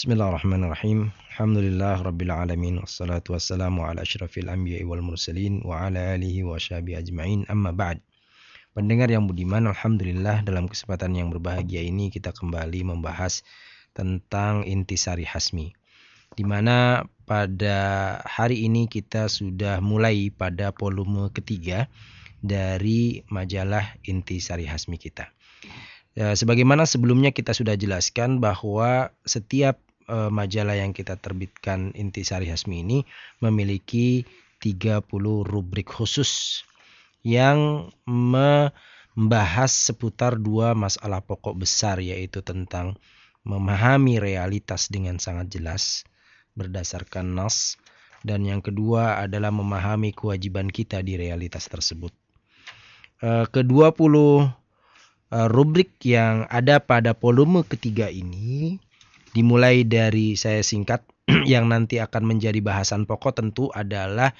Bismillahirrahmanirrahim. Alhamdulillah rabbil alamin wassalatu wassalamu ala asyrafil anbiya'i wal mursalin wa ala alihi wa ajma'in. Amma ba'd. Pendengar yang budiman, alhamdulillah dalam kesempatan yang berbahagia ini kita kembali membahas tentang intisari hasmi. Di mana pada hari ini kita sudah mulai pada volume ketiga dari majalah intisari hasmi kita. Ya, sebagaimana sebelumnya kita sudah jelaskan bahwa setiap uh, majalah yang kita terbitkan Intisari Hasmi ini memiliki 30 rubrik khusus yang membahas seputar dua masalah pokok besar yaitu tentang memahami realitas dengan sangat jelas berdasarkan nas dan yang kedua adalah memahami kewajiban kita di realitas tersebut. Uh, kedua puluh uh, rubrik yang ada pada volume ketiga ini dimulai dari saya singkat yang nanti akan menjadi bahasan pokok tentu adalah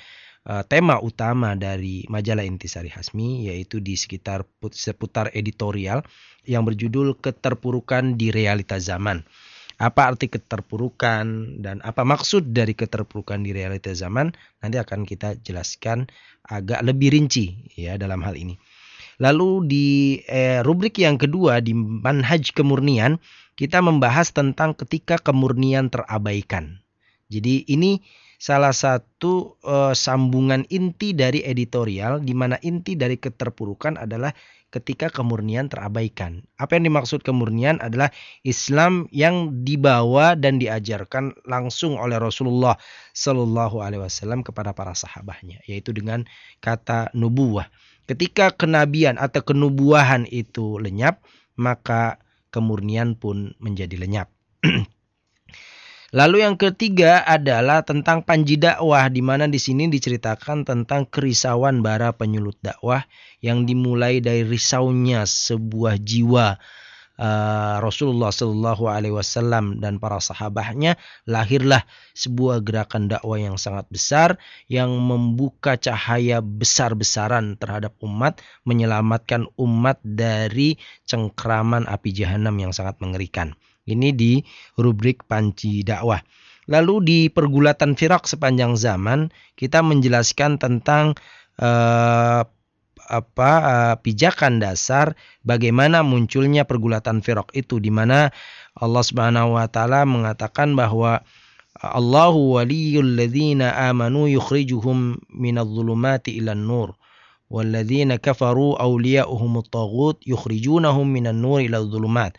uh, tema utama dari majalah Intisari Hasmi yaitu di sekitar seputar editorial yang berjudul keterpurukan di realita zaman. Apa arti keterpurukan dan apa maksud dari keterpurukan di realita zaman nanti akan kita jelaskan agak lebih rinci ya dalam hal ini. Lalu di eh, rubrik yang kedua di manhaj kemurnian kita membahas tentang ketika kemurnian terabaikan. Jadi ini salah satu eh, sambungan inti dari editorial di mana inti dari keterpurukan adalah ketika kemurnian terabaikan. Apa yang dimaksud kemurnian adalah Islam yang dibawa dan diajarkan langsung oleh Rasulullah Shallallahu Alaihi Wasallam kepada para sahabatnya, yaitu dengan kata nubuah. Ketika kenabian atau kenubuahan itu lenyap, maka kemurnian pun menjadi lenyap. Lalu yang ketiga adalah tentang panji dakwah di mana di sini diceritakan tentang kerisauan bara penyulut dakwah yang dimulai dari risaunya sebuah jiwa uh, Rasulullah Shallallahu Alaihi Wasallam dan para sahabatnya lahirlah sebuah gerakan dakwah yang sangat besar yang membuka cahaya besar-besaran terhadap umat menyelamatkan umat dari cengkraman api jahanam yang sangat mengerikan. Ini di rubrik panci dakwah. Lalu di pergulatan firak sepanjang zaman kita menjelaskan tentang uh, apa uh, pijakan dasar bagaimana munculnya pergulatan firaq itu di mana Allah Subhanahu wa taala mengatakan bahwa Allahu waliyul ladzina amanu yukhrijuhum minadh-dhulumati ilan nur walladzina kafaru awliya'uhumut taghut yukhrijunahum minan nur ila dhulumat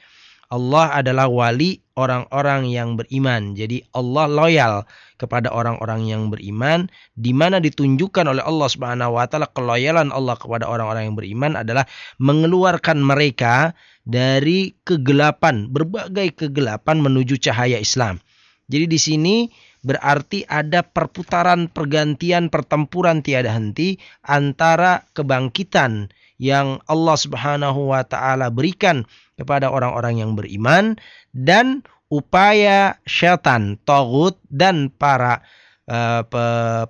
Allah adalah wali orang-orang yang beriman. Jadi Allah loyal kepada orang-orang yang beriman di mana ditunjukkan oleh Allah Subhanahu wa taala keloyalan Allah kepada orang-orang yang beriman adalah mengeluarkan mereka dari kegelapan, berbagai kegelapan menuju cahaya Islam. Jadi di sini berarti ada perputaran pergantian pertempuran tiada henti antara kebangkitan yang Allah Subhanahu wa taala berikan kepada orang-orang yang beriman dan upaya syaitan, togut dan para uh,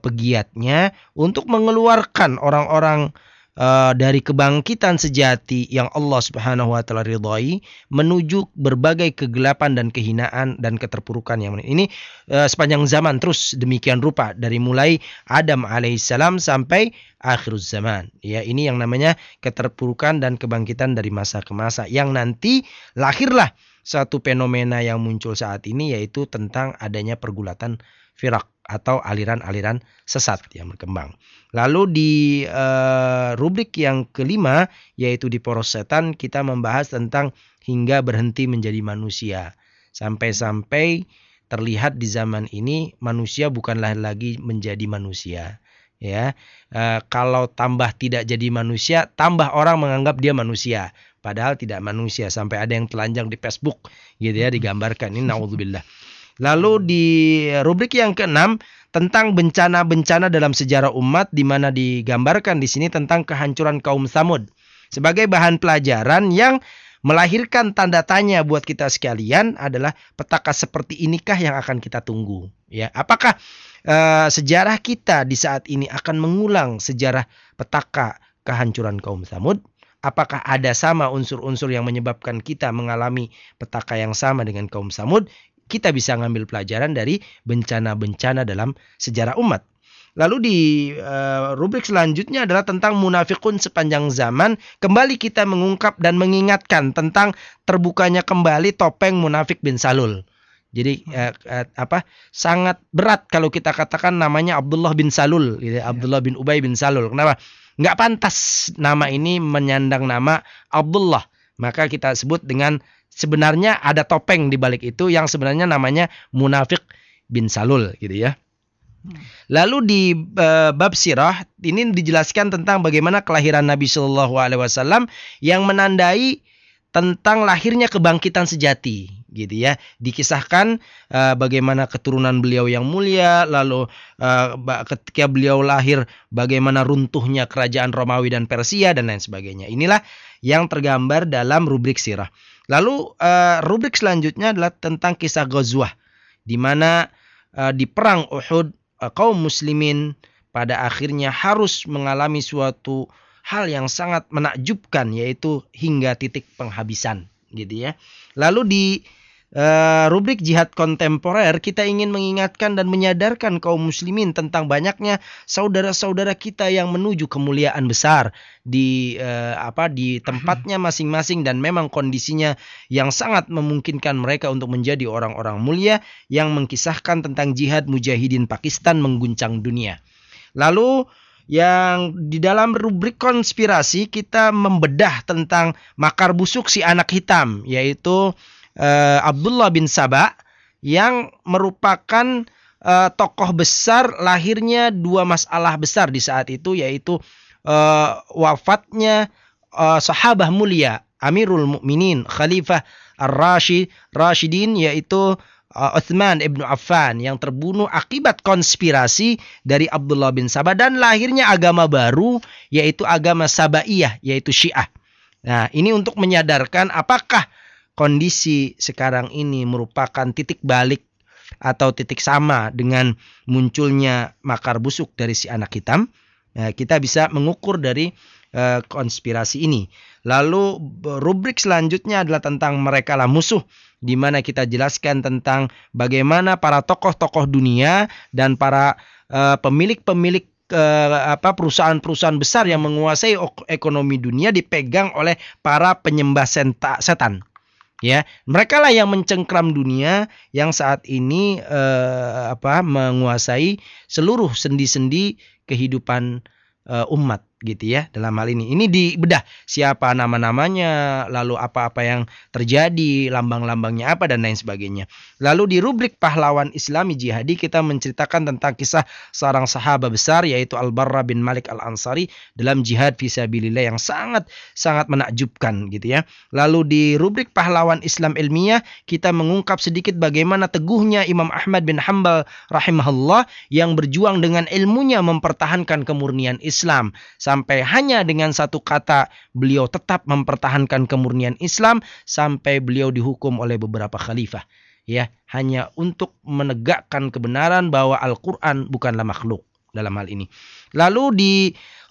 pegiatnya untuk mengeluarkan orang-orang uh, dari kebangkitan sejati yang Allah Subhanahu wa taala ridhai menuju berbagai kegelapan dan kehinaan dan keterpurukan yang ini uh, sepanjang zaman terus demikian rupa dari mulai Adam alaihissalam sampai akhir zaman. Ya, ini yang namanya keterpurukan dan kebangkitan dari masa ke masa yang nanti lahirlah satu fenomena yang muncul saat ini yaitu tentang adanya pergulatan firak atau aliran-aliran sesat yang berkembang. Lalu di uh, rubrik yang kelima yaitu di poros setan kita membahas tentang hingga berhenti menjadi manusia. Sampai-sampai terlihat di zaman ini manusia bukanlah lagi menjadi manusia ya e, kalau tambah tidak jadi manusia tambah orang menganggap dia manusia padahal tidak manusia sampai ada yang telanjang di Facebook gitu ya digambarkan ini naudzubillah lalu di rubrik yang keenam tentang bencana-bencana dalam sejarah umat di mana digambarkan di sini tentang kehancuran kaum Samud sebagai bahan pelajaran yang melahirkan tanda tanya buat kita sekalian adalah petaka seperti inikah yang akan kita tunggu ya. Apakah uh, sejarah kita di saat ini akan mengulang sejarah petaka kehancuran kaum Samud apakah ada sama unsur-unsur yang menyebabkan kita mengalami petaka yang sama dengan kaum Samud kita bisa ngambil pelajaran dari bencana-bencana dalam sejarah umat. Lalu di uh, rubrik selanjutnya adalah tentang munafikun sepanjang zaman. Kembali kita mengungkap dan mengingatkan tentang terbukanya kembali topeng munafik bin Salul. Jadi uh, uh, apa sangat berat kalau kita katakan namanya Abdullah bin Salul, gitu, ya. Abdullah bin Ubay bin Salul. Kenapa? Nggak pantas nama ini menyandang nama Abdullah. Maka kita sebut dengan sebenarnya ada topeng di balik itu yang sebenarnya namanya munafik bin Salul gitu ya. Lalu di uh, bab sirah ini dijelaskan tentang bagaimana kelahiran Nabi Shallallahu Alaihi Wasallam yang menandai tentang lahirnya kebangkitan sejati gitu ya. Dikisahkan uh, bagaimana keturunan beliau yang mulia lalu uh, ketika beliau lahir bagaimana runtuhnya kerajaan Romawi dan Persia dan lain sebagainya. Inilah yang tergambar dalam rubrik sirah Lalu uh, rubrik selanjutnya adalah tentang kisah Ghazwah di mana uh, di perang Uhud uh, kaum muslimin pada akhirnya harus mengalami suatu hal yang sangat menakjubkan yaitu hingga titik penghabisan gitu ya. Lalu di uh, rubrik jihad kontemporer kita ingin mengingatkan dan menyadarkan kaum muslimin tentang banyaknya saudara-saudara kita yang menuju kemuliaan besar di uh, apa di tempatnya masing-masing dan memang kondisinya yang sangat memungkinkan mereka untuk menjadi orang-orang mulia yang mengkisahkan tentang jihad mujahidin Pakistan mengguncang dunia. Lalu yang di dalam rubrik konspirasi kita membedah tentang makar busuk si anak hitam yaitu uh, Abdullah bin Sabah yang merupakan uh, tokoh besar lahirnya dua masalah besar di saat itu yaitu uh, wafatnya uh, sahabah mulia Amirul Mukminin Khalifah Ar-Rashid Rashidin yaitu uh, Uthman ibnu Affan yang terbunuh akibat konspirasi dari Abdullah bin Sabah dan lahirnya agama baru yaitu agama Sabaiyah yaitu Syiah. Nah, ini untuk menyadarkan apakah kondisi sekarang ini merupakan titik balik atau titik sama dengan munculnya makar busuk dari si anak hitam, ya, kita bisa mengukur dari uh, konspirasi ini. Lalu rubrik selanjutnya adalah tentang mereka lah musuh di mana kita jelaskan tentang bagaimana para tokoh-tokoh dunia dan para eh, pemilik-pemilik apa perusahaan-perusahaan besar yang menguasai ekonomi dunia dipegang oleh para penyembah setan ya mereka lah yang mencengkram dunia yang saat ini eh, apa menguasai seluruh sendi-sendi kehidupan eh, umat gitu ya dalam hal ini. Ini dibedah siapa nama-namanya, lalu apa-apa yang terjadi, lambang-lambangnya apa dan lain sebagainya. Lalu di rubrik pahlawan Islami jihadi kita menceritakan tentang kisah seorang sahabat besar yaitu Al-Barra bin Malik Al-Ansari dalam jihad fisabilillah yang sangat sangat menakjubkan gitu ya. Lalu di rubrik pahlawan Islam ilmiah kita mengungkap sedikit bagaimana teguhnya Imam Ahmad bin Hambal rahimahullah yang berjuang dengan ilmunya mempertahankan kemurnian Islam sampai hanya dengan satu kata beliau tetap mempertahankan kemurnian Islam sampai beliau dihukum oleh beberapa khalifah ya hanya untuk menegakkan kebenaran bahwa Al-Qur'an bukanlah makhluk dalam hal ini. Lalu di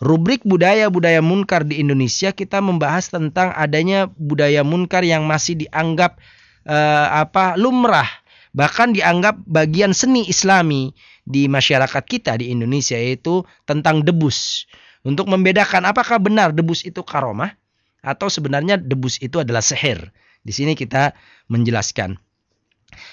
rubrik budaya-budaya munkar di Indonesia kita membahas tentang adanya budaya munkar yang masih dianggap uh, apa lumrah bahkan dianggap bagian seni Islami di masyarakat kita di Indonesia yaitu tentang debus untuk membedakan apakah benar debus itu karomah atau sebenarnya debus itu adalah seher. Di sini kita menjelaskan.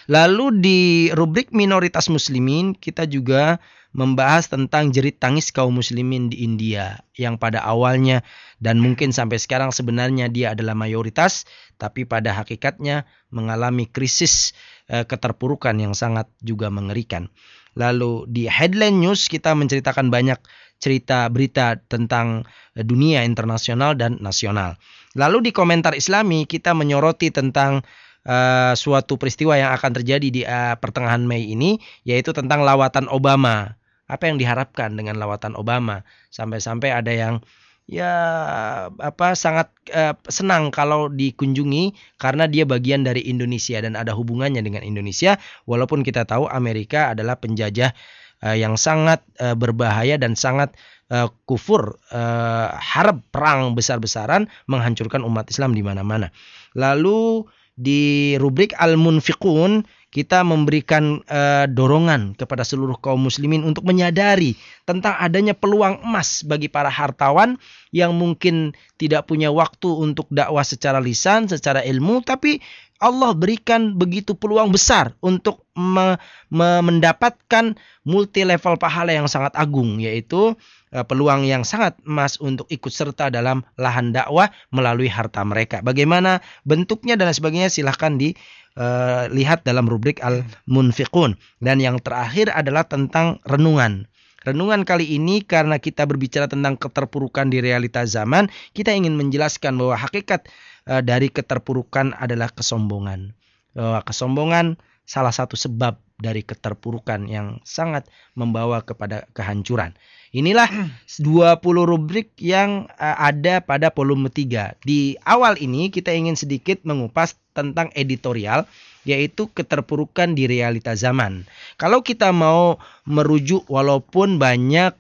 Lalu di rubrik minoritas muslimin kita juga membahas tentang jerit tangis kaum muslimin di India yang pada awalnya dan mungkin sampai sekarang sebenarnya dia adalah mayoritas tapi pada hakikatnya mengalami krisis eh, keterpurukan yang sangat juga mengerikan. Lalu di headline news kita menceritakan banyak cerita berita tentang eh, dunia internasional dan nasional. Lalu di komentar Islami kita menyoroti tentang uh, suatu peristiwa yang akan terjadi di uh, pertengahan Mei ini yaitu tentang lawatan Obama. Apa yang diharapkan dengan lawatan Obama? Sampai-sampai ada yang ya apa sangat uh, senang kalau dikunjungi karena dia bagian dari Indonesia dan ada hubungannya dengan Indonesia walaupun kita tahu Amerika adalah penjajah uh, yang sangat uh, berbahaya dan sangat uh, kufur uh, harap perang besar-besaran menghancurkan umat Islam di mana-mana. Lalu di rubrik Al-Munfiqun kita memberikan uh, dorongan kepada seluruh kaum muslimin untuk menyadari tentang adanya peluang emas bagi para hartawan yang mungkin tidak punya waktu untuk dakwah secara lisan, secara ilmu, tapi Allah berikan begitu peluang besar untuk me me mendapatkan multi level pahala yang sangat agung yaitu uh, peluang yang sangat emas untuk ikut serta dalam lahan dakwah melalui harta mereka. Bagaimana bentuknya dan sebagainya silahkan di uh, lihat dalam rubrik Al-Munfiqun. Dan yang terakhir adalah tentang renungan. Renungan kali ini karena kita berbicara tentang keterpurukan di realita zaman, kita ingin menjelaskan bahwa hakikat uh, dari keterpurukan adalah kesombongan. Bahwa kesombongan salah satu sebab dari keterpurukan yang sangat membawa kepada kehancuran. Inilah 20 rubrik yang ada pada volume 3. Di awal ini kita ingin sedikit mengupas tentang editorial yaitu keterpurukan di realita zaman. Kalau kita mau merujuk walaupun banyak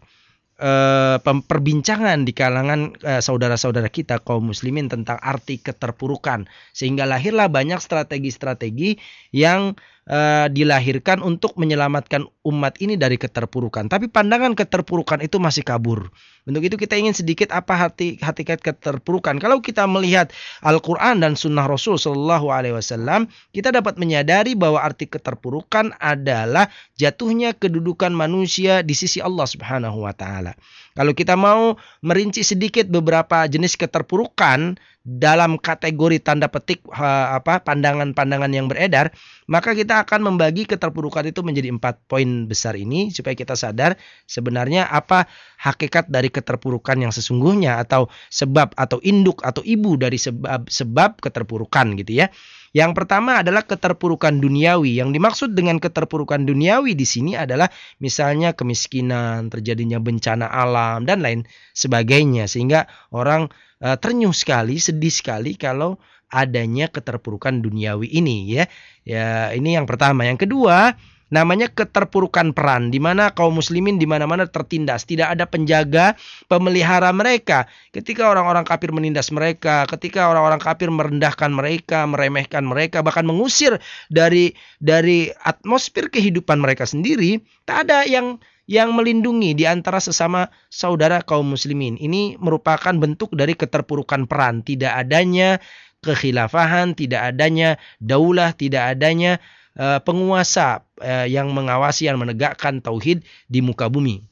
uh, perbincangan di kalangan uh, saudara-saudara kita kaum muslimin tentang arti keterpurukan. Sehingga lahirlah banyak strategi-strategi yang uh, dilahirkan untuk menyelamatkan umat ini dari keterpurukan. Tapi pandangan keterpurukan itu masih kabur. Untuk itu kita ingin sedikit apa hati hakikat keterpurukan. Kalau kita melihat Al-Quran dan Sunnah Rasul Shallallahu Alaihi Wasallam, kita dapat menyadari bahwa arti keterpurukan adalah jatuhnya kedudukan manusia di sisi Allah Subhanahu Wa Taala. Kalau kita mau merinci sedikit beberapa jenis keterpurukan dalam kategori tanda petik apa pandangan-pandangan yang beredar, maka kita akan membagi keterpurukan itu menjadi empat poin besar ini supaya kita sadar sebenarnya apa hakikat dari keterpurukan yang sesungguhnya atau sebab atau induk atau ibu dari sebab sebab keterpurukan gitu ya. Yang pertama adalah keterpurukan duniawi. Yang dimaksud dengan keterpurukan duniawi di sini adalah misalnya kemiskinan, terjadinya bencana alam dan lain sebagainya sehingga orang uh, ternyuh sekali, sedih sekali kalau adanya keterpurukan duniawi ini ya. Ya, ini yang pertama. Yang kedua, namanya keterpurukan peran di mana kaum muslimin di mana-mana tertindas, tidak ada penjaga pemelihara mereka. Ketika orang-orang kafir menindas mereka, ketika orang-orang kafir merendahkan mereka, meremehkan mereka, bahkan mengusir dari dari atmosfer kehidupan mereka sendiri, tak ada yang yang melindungi di antara sesama saudara kaum muslimin. Ini merupakan bentuk dari keterpurukan peran, tidak adanya kekhilafahan, tidak adanya daulah, tidak adanya uh, penguasa uh, yang mengawasi yang menegakkan tauhid di muka bumi.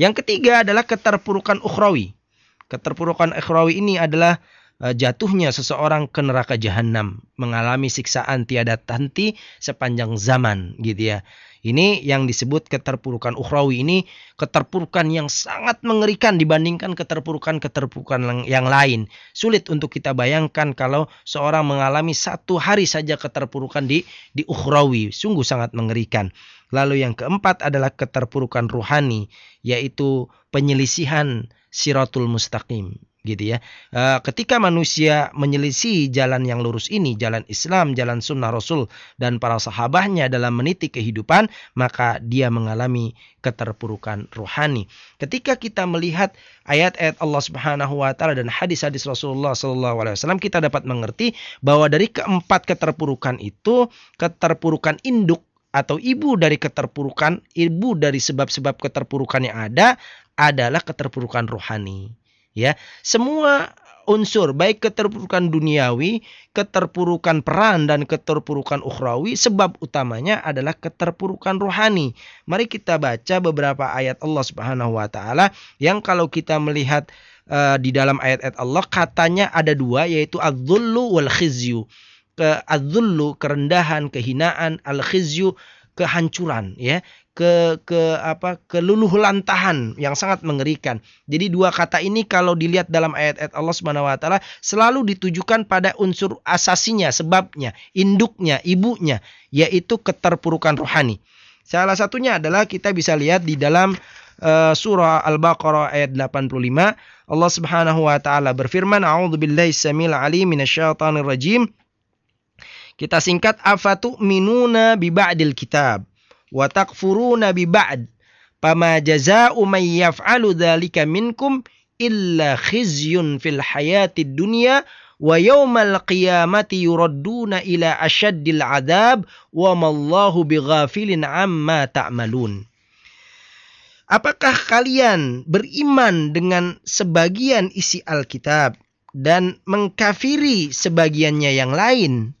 Yang ketiga adalah keterpurukan ukhrawi. Keterpurukan ukhrawi ini adalah uh, jatuhnya seseorang ke neraka jahanam, mengalami siksaan tiada henti sepanjang zaman gitu ya. Ini yang disebut keterpurukan ukhrawi ini keterpurukan yang sangat mengerikan dibandingkan keterpurukan-keterpurukan yang lain. Sulit untuk kita bayangkan kalau seorang mengalami satu hari saja keterpurukan di di ukhrawi, sungguh sangat mengerikan. Lalu yang keempat adalah keterpurukan ruhani, yaitu penyelisihan siratul mustaqim gitu ya. E, ketika manusia menyelisih jalan yang lurus ini, jalan Islam, jalan sunnah Rasul dan para sahabatnya dalam meniti kehidupan, maka dia mengalami keterpurukan rohani. Ketika kita melihat ayat-ayat Allah Subhanahu wa taala dan hadis-hadis Rasulullah sallallahu alaihi wasallam, kita dapat mengerti bahwa dari keempat keterpurukan itu, keterpurukan induk atau ibu dari keterpurukan, ibu dari sebab-sebab keterpurukan yang ada adalah keterpurukan rohani ya semua unsur baik keterpurukan duniawi, keterpurukan peran dan keterpurukan ukhrawi sebab utamanya adalah keterpurukan rohani. Mari kita baca beberapa ayat Allah Subhanahu wa taala yang kalau kita melihat uh, di dalam ayat-ayat Allah katanya ada dua yaitu adzullu wal khizyu. Ke adzullu kerendahan, kehinaan, al khizyu kehancuran ya ke ke apa keluluh lantahan yang sangat mengerikan. Jadi dua kata ini kalau dilihat dalam ayat-ayat Allah Subhanahu wa taala selalu ditujukan pada unsur asasinya, sebabnya, induknya, ibunya yaitu keterpurukan rohani. Salah satunya adalah kita bisa lihat di dalam uh, surah Al-Baqarah ayat 85 Allah Subhanahu wa taala berfirman a'udzubillahi samil alim minasyaitonir rajim kita singkat afatu minuna bi ba'dil kitab wa takfuruna bi ba'd fama jazaa'u man yaf'alu dzalika minkum illa khizyun fil hayatid dunya wa yaumal qiyamati yuradduna ila asyaddil adab wa mallahu bighafilin amma ta'malun. Apakah kalian beriman dengan sebagian isi Alkitab dan mengkafiri sebagiannya yang lain?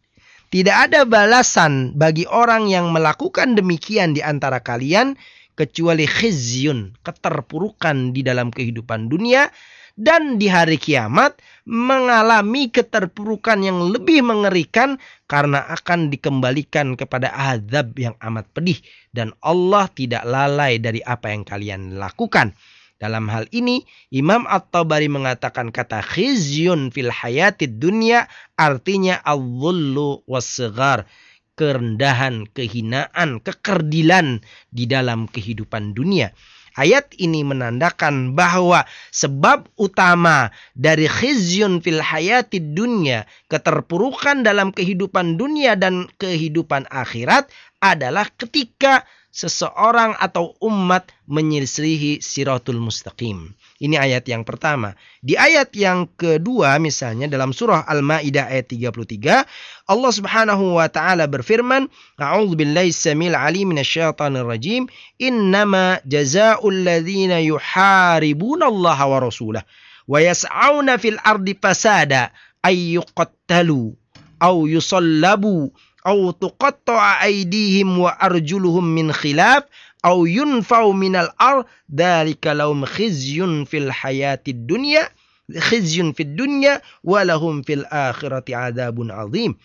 Tidak ada balasan bagi orang yang melakukan demikian di antara kalian kecuali khizyun, keterpurukan di dalam kehidupan dunia dan di hari kiamat mengalami keterpurukan yang lebih mengerikan karena akan dikembalikan kepada azab yang amat pedih dan Allah tidak lalai dari apa yang kalian lakukan. Dalam hal ini Imam At-Tabari mengatakan kata khizyun fil hayatid dunya artinya al-dhullu was-sighar kerendahan, kehinaan, kekerdilan di dalam kehidupan dunia. Ayat ini menandakan bahwa sebab utama dari khizyun fil hayati dunia, keterpurukan dalam kehidupan dunia dan kehidupan akhirat adalah ketika seseorang atau umat menyelisihi siratul mustaqim. Ini ayat yang pertama. Di ayat yang kedua misalnya dalam surah Al-Maidah ayat 33, Allah Subhanahu wa taala berfirman, A'udzu billahi samil alim minasyaitonir rajim, innama jazaa'ul ladzina yuharibuna Allah wa rasulah wa yas'auna fil ardi fasada ay yuqattalu aw yusallabu au tuqatta'a aydihim wa arjuluhum min khilaf au yunfau minal ar dzalika lahum khizyun fil hayatid dunya khizyun fid dunya wa lahum fil akhirati azim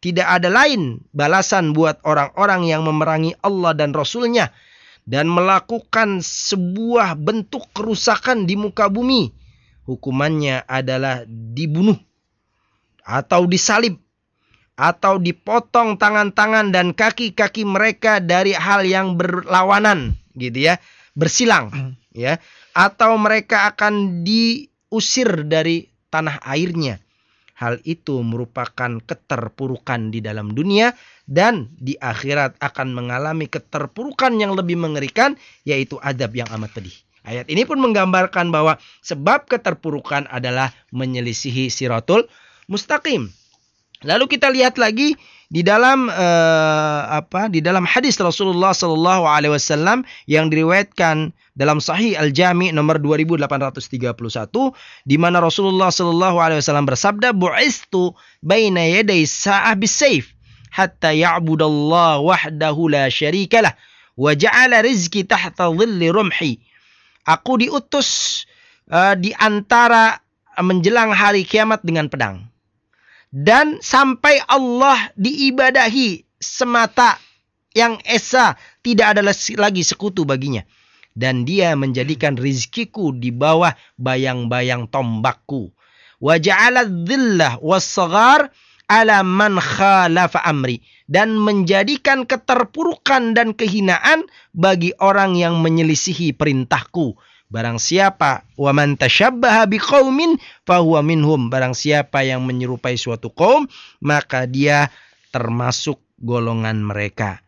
tidak ada lain balasan buat orang-orang yang memerangi Allah dan Rasulnya dan melakukan sebuah bentuk kerusakan di muka bumi. Hukumannya adalah dibunuh atau disalib atau dipotong tangan-tangan dan kaki-kaki mereka dari hal yang berlawanan gitu ya bersilang hmm. ya. Atau mereka akan diusir dari tanah airnya. Hal itu merupakan keterpurukan di dalam dunia dan di akhirat akan mengalami keterpurukan yang lebih mengerikan yaitu adab yang amat pedih. Ayat ini pun menggambarkan bahwa sebab keterpurukan adalah menyelisihi siratul mustaqim Lalu kita lihat lagi di dalam uh, apa di dalam hadis Rasulullah Shallallahu Alaihi Wasallam yang diriwayatkan dalam Sahih Al Jami nomor 2831 di mana Rasulullah Shallallahu Alaihi Wasallam bersabda bu'istu baina yaday sa'ah bisayf hatta ya'budallah wahdahu la syarikalah wa ja'ala rizki tahta dhilli rumhi. Aku diutus uh, di antara menjelang hari kiamat dengan pedang dan sampai Allah diibadahi semata yang esa tidak ada lagi sekutu baginya. Dan dia menjadikan rizkiku di bawah bayang-bayang tombakku. Wa ja'ala dhillah was-saghar ala man khalafa amri. Dan menjadikan keterpurukan dan kehinaan bagi orang yang menyelisihi perintahku Barang siapa wa man tasyabbaha biqaumin fahuwa minhum. Barang siapa yang menyerupai suatu kaum, maka dia termasuk golongan mereka.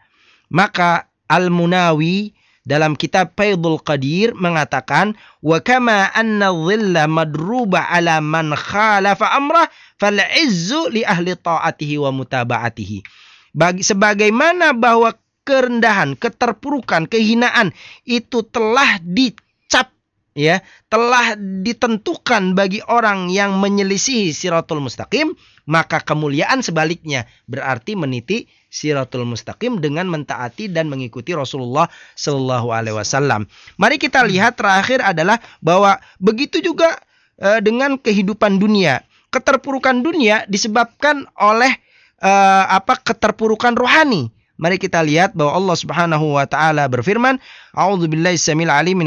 Maka Al-Munawi dalam kitab Faidul Qadir mengatakan wa kama anna dhilla madruba ala man khalafa amrah fal izzu li ahli taatihi wa mutaba'atihi. Bagi sebagaimana bahwa kerendahan, keterpurukan, kehinaan itu telah di ya telah ditentukan bagi orang yang menyelisihi siratul mustaqim maka kemuliaan sebaliknya berarti meniti siratul mustaqim dengan mentaati dan mengikuti Rasulullah Shallallahu Alaihi Wasallam. Mari kita lihat terakhir adalah bahwa begitu juga e, dengan kehidupan dunia. Keterpurukan dunia disebabkan oleh e, apa keterpurukan rohani. Mari kita lihat bahwa Allah Subhanahu wa taala berfirman, A'udzubillahi alim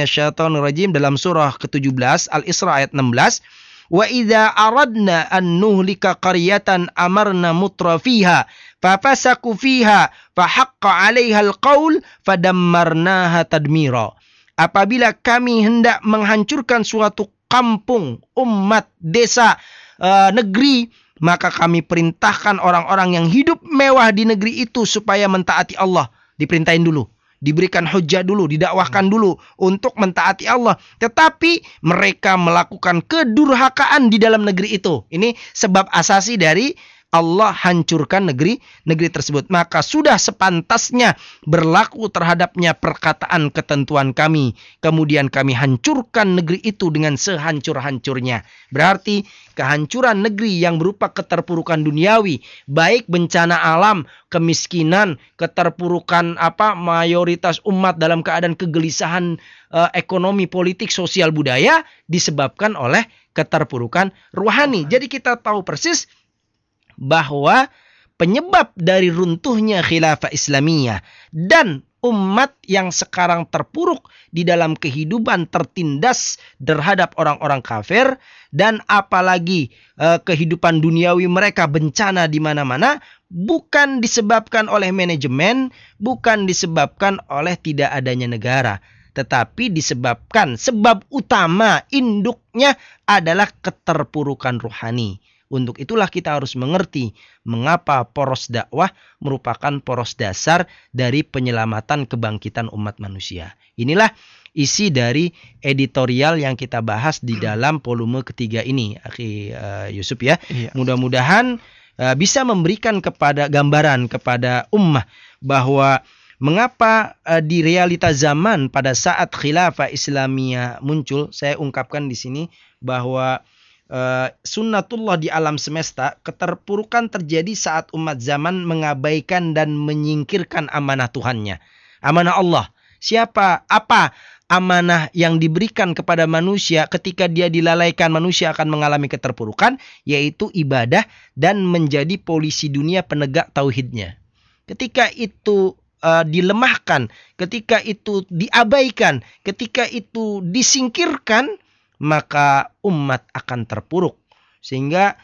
rajim dalam surah ke-17 Al-Isra ayat 16. Wa idza aradna an nuhlika qaryatan amarna mutrafiha fafasaku fiha fahaqqa 'alaiha al-qaul fadammarnaha tadmira. Apabila kami hendak menghancurkan suatu kampung, umat, desa, uh, negeri maka kami perintahkan orang-orang yang hidup mewah di negeri itu supaya mentaati Allah. Diperintahin dulu. diberikan hujah dulu, didakwahkan dulu untuk mentaati Allah. Tetapi mereka melakukan kedurhakaan di dalam negeri itu. Ini sebab asasi dari Allah hancurkan negeri negeri tersebut. Maka sudah sepantasnya berlaku terhadapnya perkataan ketentuan kami. Kemudian kami hancurkan negeri itu dengan sehancur-hancurnya. Berarti kehancuran negeri yang berupa keterpurukan duniawi baik bencana alam kemiskinan keterpurukan apa mayoritas umat dalam keadaan kegelisahan eh, ekonomi politik sosial budaya disebabkan oleh keterpurukan rohani jadi kita tahu persis bahwa penyebab dari runtuhnya khilafah Islamiyah dan umat yang sekarang terpuruk di dalam kehidupan tertindas terhadap orang-orang kafir dan apalagi eh, kehidupan duniawi mereka bencana di mana-mana bukan disebabkan oleh manajemen, bukan disebabkan oleh tidak adanya negara, tetapi disebabkan sebab utama induknya adalah keterpurukan rohani. Untuk itulah kita harus mengerti mengapa poros dakwah merupakan poros dasar dari penyelamatan kebangkitan umat manusia. Inilah isi dari editorial yang kita bahas di dalam volume ketiga ini, Akhi uh, Yusuf ya. Iya. Mudah-mudahan uh, bisa memberikan kepada gambaran kepada ummah bahwa Mengapa uh, di realita zaman pada saat khilafah Islamiyah muncul, saya ungkapkan di sini bahwa uh, sunnatullah di alam semesta, keterpurukan terjadi saat umat zaman mengabaikan dan menyingkirkan amanah Tuhannya. Amanah Allah. Siapa, apa amanah yang diberikan kepada manusia ketika dia dilalaikan manusia akan mengalami keterpurukan yaitu ibadah dan menjadi polisi dunia penegak tauhidnya. Ketika itu uh, dilemahkan, ketika itu diabaikan, ketika itu disingkirkan, maka umat akan terpuruk. Sehingga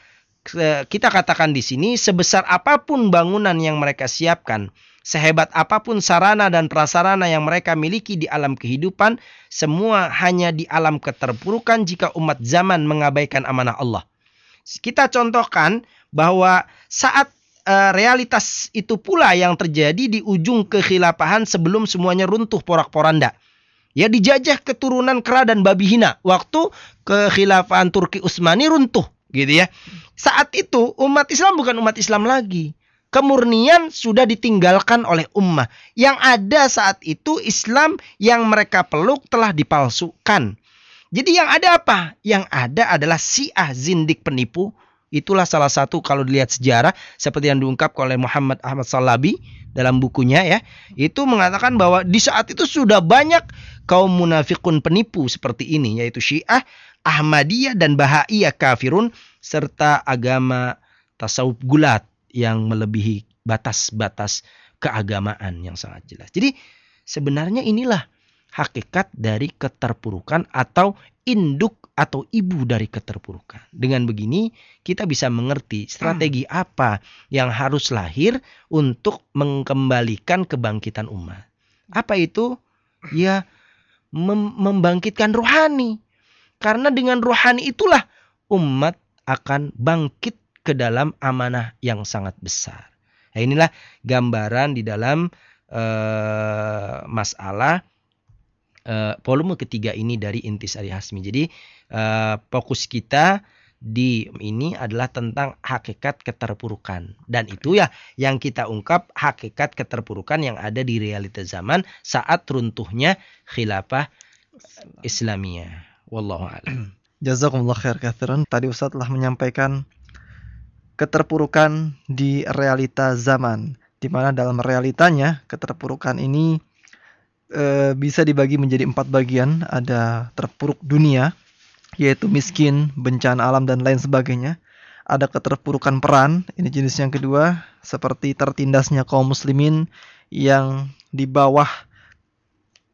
kita katakan di sini sebesar apa pun bangunan yang mereka siapkan, sehebat apa pun sarana dan prasarana yang mereka miliki di alam kehidupan, semua hanya di alam keterpurukan jika umat zaman mengabaikan amanah Allah. Kita contohkan bahwa saat uh, realitas itu pula yang terjadi di ujung kekhilafahan sebelum semuanya runtuh porak-poranda. Ya dijajah keturunan kera dan babi hina. Waktu kekhilafahan Turki Utsmani runtuh gitu ya. Saat itu umat Islam bukan umat Islam lagi. Kemurnian sudah ditinggalkan oleh ummah. Yang ada saat itu Islam yang mereka peluk telah dipalsukan. Jadi yang ada apa? Yang ada adalah siah zindik penipu. Itulah salah satu kalau dilihat sejarah seperti yang diungkap oleh Muhammad Ahmad Salabi dalam bukunya ya. Itu mengatakan bahwa di saat itu sudah banyak kaum munafikun penipu seperti ini yaitu Syiah, Ahmadiyah dan Bahaiyah kafirun serta agama tasawuf gulat yang melebihi batas-batas keagamaan yang sangat jelas. Jadi sebenarnya inilah hakikat dari keterpurukan atau induk atau ibu dari keterpurukan. Dengan begini kita bisa mengerti strategi hmm. apa yang harus lahir untuk mengembalikan kebangkitan umat. Apa itu? Ya mem membangkitkan rohani. Karena dengan rohani itulah umat akan bangkit ke dalam amanah yang sangat besar. Nah, inilah gambaran di dalam uh, masalah uh, volume ketiga ini dari Intisari Hasmi. Jadi uh, fokus kita di ini adalah tentang hakikat keterpurukan dan itu ya yang kita ungkap hakikat keterpurukan yang ada di realita zaman saat runtuhnya khilafah Islamiyah. Wallahu a'lam. Jazakumullah khair kathiran. Tadi Ustaz telah menyampaikan keterpurukan di realita zaman di mana dalam realitanya keterpurukan ini e, bisa dibagi menjadi empat bagian. Ada terpuruk dunia, yaitu miskin, bencana alam dan lain sebagainya. Ada keterpurukan peran, ini jenis yang kedua, seperti tertindasnya kaum muslimin yang di bawah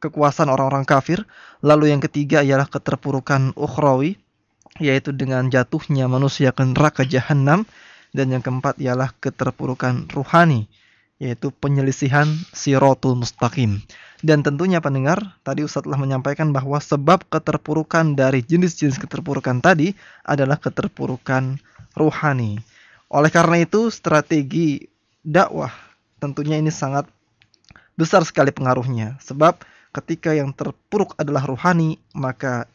kekuasaan orang-orang kafir. Lalu yang ketiga ialah keterpurukan ukhrawi, yaitu dengan jatuhnya manusia ke neraka jahanam. Dan yang keempat ialah keterpurukan ruhani, yaitu penyelisihan sirotul mustaqim. Dan tentunya pendengar, tadi Ustaz telah menyampaikan bahwa sebab keterpurukan dari jenis-jenis keterpurukan tadi adalah keterpurukan ruhani. Oleh karena itu, strategi dakwah tentunya ini sangat besar sekali pengaruhnya. Sebab ketika yang terpuruk adalah rohani, maka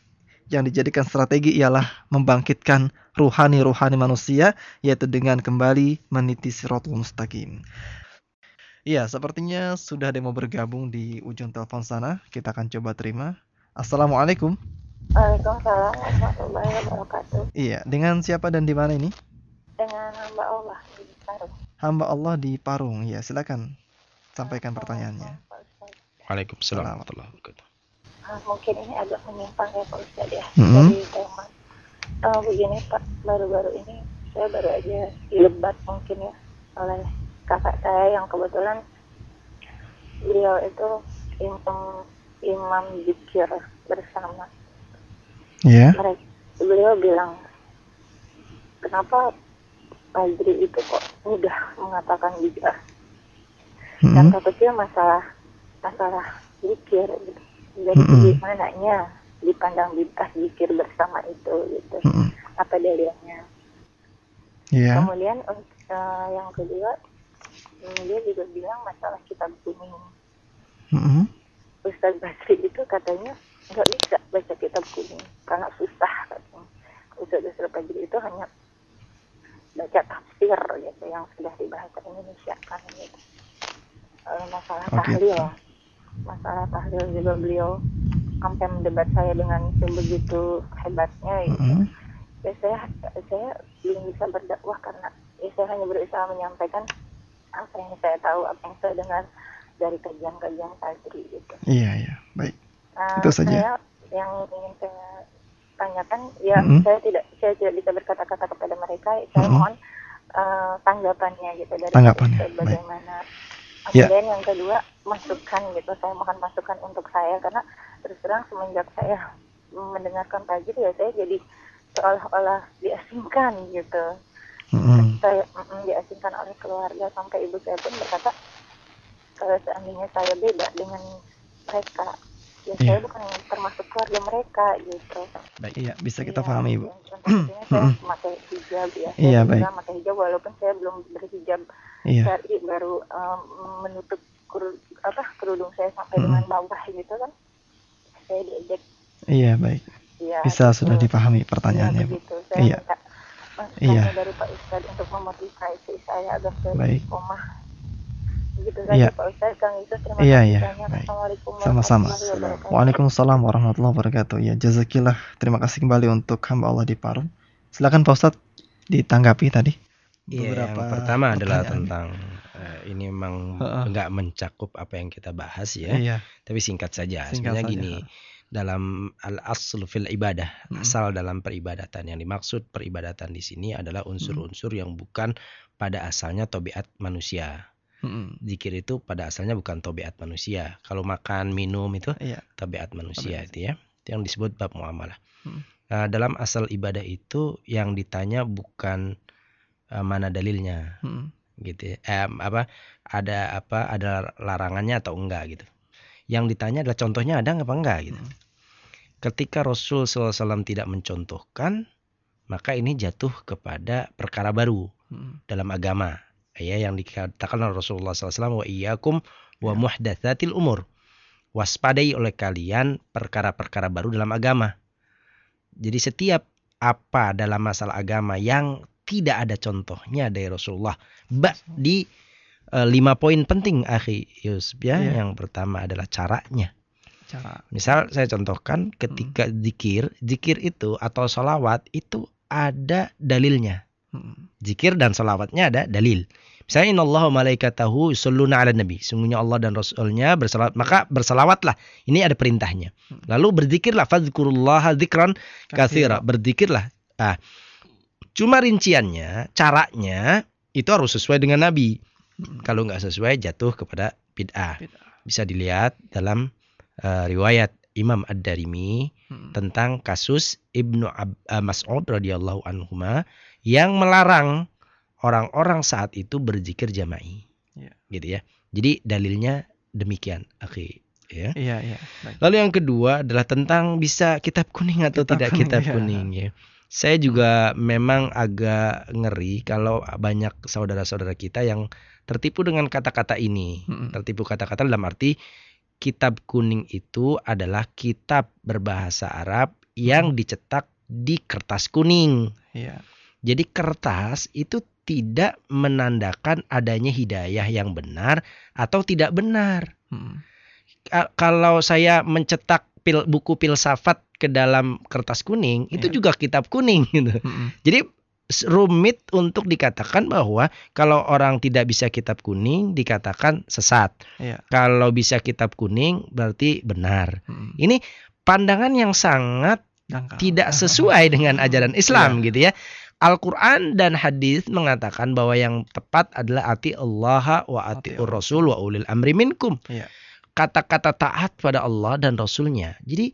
yang dijadikan strategi ialah membangkitkan ruhani-ruhani manusia, yaitu dengan kembali meniti siratul mustaqim. Iya, sepertinya sudah ada yang mau bergabung di ujung telepon sana. Kita akan coba terima. Assalamualaikum. Waalaikumsalam warahmatullahi wabarakatuh. Iya, dengan siapa dan di mana ini? Dengan hamba Allah di Parung. Hamba Allah di Parung. Ya, silakan sampaikan pertanyaannya. Waalaikumsalam warahmatullahi wabarakatuh. Ah, mungkin ini agak menyimpang ya Pak Ustadz ya Mm-mm. dari tema. Eh, begini Pak, baru-baru ini saya baru aja dilebat mungkin ya oleh kakak saya yang kebetulan beliau itu imam imam zikir bersama. Ya. Mereka beliau bilang kenapa Fajri itu kok mudah mengatakan bid'ah dan Mm-mm. takutnya masalah masalah zikir gitu. Jadi Mm-mm. mananya dipandang bid'ah zikir bersama itu gitu. Mm-mm. Apa dalilnya? Ya. Kemudian untuk eh, yang kedua dia juga bilang masalah kitab kuning. Mm-mm. Ustaz Basri itu katanya nggak bisa baca kitab kuning karena susah katanya. Ustaz Basri Fajri itu hanya baca tafsir gitu yang sudah dibahasa Indonesia kan gitu. Eh, masalah Oh, tahlil, masalah tahlil juga beliau sampai mendebat saya dengan sebegitu hebatnya gitu. Mm-mm. Ya saya saya belum bisa berdakwah karena ya saya hanya berusaha menyampaikan apa yang saya tahu, apa yang saya dengar dari kajian-kajian Fajri gitu. Iya, iya. Baik. Nah, Itu saja. Saya yang ingin saya tanyakan, ya Mm-mm. saya tidak saya tidak bisa berkata-kata kepada mereka. Saya Mm-mm. mohon eh, tanggapannya gitu dari Tanggapannya, Ustaz, baik. bagaimana. Ya. Kemudian yang kedua masukan gitu, saya mohon masukan untuk saya karena terus terang semenjak saya mendengarkan Fajri ya saya jadi seolah-olah diasingkan gitu. Mm-mm. Saya mm, diasingkan oleh keluarga sampai ibu saya pun berkata kalau seandainya saya beda dengan mereka ya Iya. saya bukan termasuk keluarga mereka gitu. Baik, iya, bisa kita Iya, pahami, Ibu. dan Contohnya saya memakai hijab ya. Iya, saya baik. juga memakai hijab walaupun saya belum berhijab Iya. syar'i baru um, menutup kur- apa kerudung saya sampai Mm-mm. dengan bawah gitu kan. Saya diejek Iya, baik. ya. Bisa gitu. sudah dipahami pertanyaannya, Iya, Bu. Iya. minta Iya. dari Pak Ustadz untuk memotivasi saya agar saya Baik. istiqomah. Begitu saja Iya. Pak Ustadz, Kang Yusuf. Terima Iya, kasih iya. banyak. Baik. Assalamualaikum Sama-sama. Waalaikumsalam warahmatullahi wabarakatuh. Ya, jazakillah. Terima kasih kembali untuk hamba Allah di Parung. Silakan Pak Ustadz ditanggapi tadi. Iya, yang pertama adalah pertanyaan. tentang eh, ini memang nggak mencakup apa yang kita bahas ya, Iya. tapi singkat saja. Singkat Sebenarnya saja, gini, dalam al asl fil ibadah, Mm. asal dalam peribadatan yang dimaksud peribadatan di sini adalah unsur-unsur yang bukan pada asalnya tobiat manusia. Zikir itu pada asalnya bukan tobiat manusia. Kalau makan, minum itu Iya. tabiat manusia Tabiat. itu ya. Itu yang disebut bab muamalah. Hmm. Nah, dalam asal ibadah itu yang ditanya bukan eh, mana dalilnya Mm-mm. gitu ya. Eh, apa ada apa ada larangannya atau enggak gitu. Yang ditanya adalah contohnya ada apa enggak gitu. Hmm. Ketika Rasul SAW tidak mencontohkan, maka ini jatuh kepada perkara baru Mm-mm. dalam agama. Ya yang dikatakan oleh Rasulullah SAW wa iyyakum wa Ya. muhdatsatil umur. Waspadai oleh kalian perkara-perkara baru dalam agama. Jadi setiap apa dalam masalah agama yang tidak ada contohnya dari Rasulullah. Ba di eh, lima poin penting akhi Yusuf ya. Iya. Yang pertama adalah caranya. Cara. Misal saya contohkan ketika zikir, zikir itu atau solawat itu ada dalilnya. Mm-mm. Zikir dan solawatnya ada dalil. Misalnya innallaha wa malaikatahu yusholluna ala nabi. Sungguhnya Allah dan Rasulnya bersalawat. Maka bersalawatlah. Ini ada perintahnya. Lalu berzikirlah. Fadhkurullaha dzikran katsira. Berzikirlah. Ah. Cuma rinciannya, caranya itu harus sesuai dengan Nabi. Kalau nggak sesuai jatuh kepada bid'ah. Bid'ah. Bisa dilihat dalam eh, riwayat Imam Ad-Darimi Mm-mm. tentang kasus Ibnu Ab- eh, Mas'ud radhiyallahu anhuma yang melarang orang-orang saat itu berzikir jama'i. Iya. Gitu ya. Jadi dalilnya demikian, akhi, ya. Iya, iya. Baik. Lalu yang kedua adalah tentang bisa kitab kuning atau Kitab tidak kuning, kitab iya. kuning ya. Saya juga memang agak ngeri kalau banyak saudara-saudara kita yang tertipu dengan kata-kata ini. Mm-mm. Tertipu kata-kata dalam arti kitab kuning itu adalah kitab berbahasa Arab yang dicetak di kertas kuning. Iya. Jadi kertas itu tidak menandakan adanya hidayah yang benar atau tidak benar. Mm. Ka- Kalau saya mencetak pil, buku filsafat ke dalam kertas kuning, itu Iya. juga kitab kuning gitu. Mm-mm. Jadi rumit untuk dikatakan bahwa kalau orang tidak bisa kitab kuning dikatakan sesat. Iya. Kalau bisa kitab kuning berarti benar. Mm-mm. Ini pandangan yang sangat Dangkal. tidak sesuai dengan ajaran Islam gitu ya. Al-Quran dan hadis mengatakan bahwa yang tepat adalah ati Allah wa ati Rasul wa ulil amri minkum. Iya. Kata-kata taat pada Allah dan Rasulnya. Jadi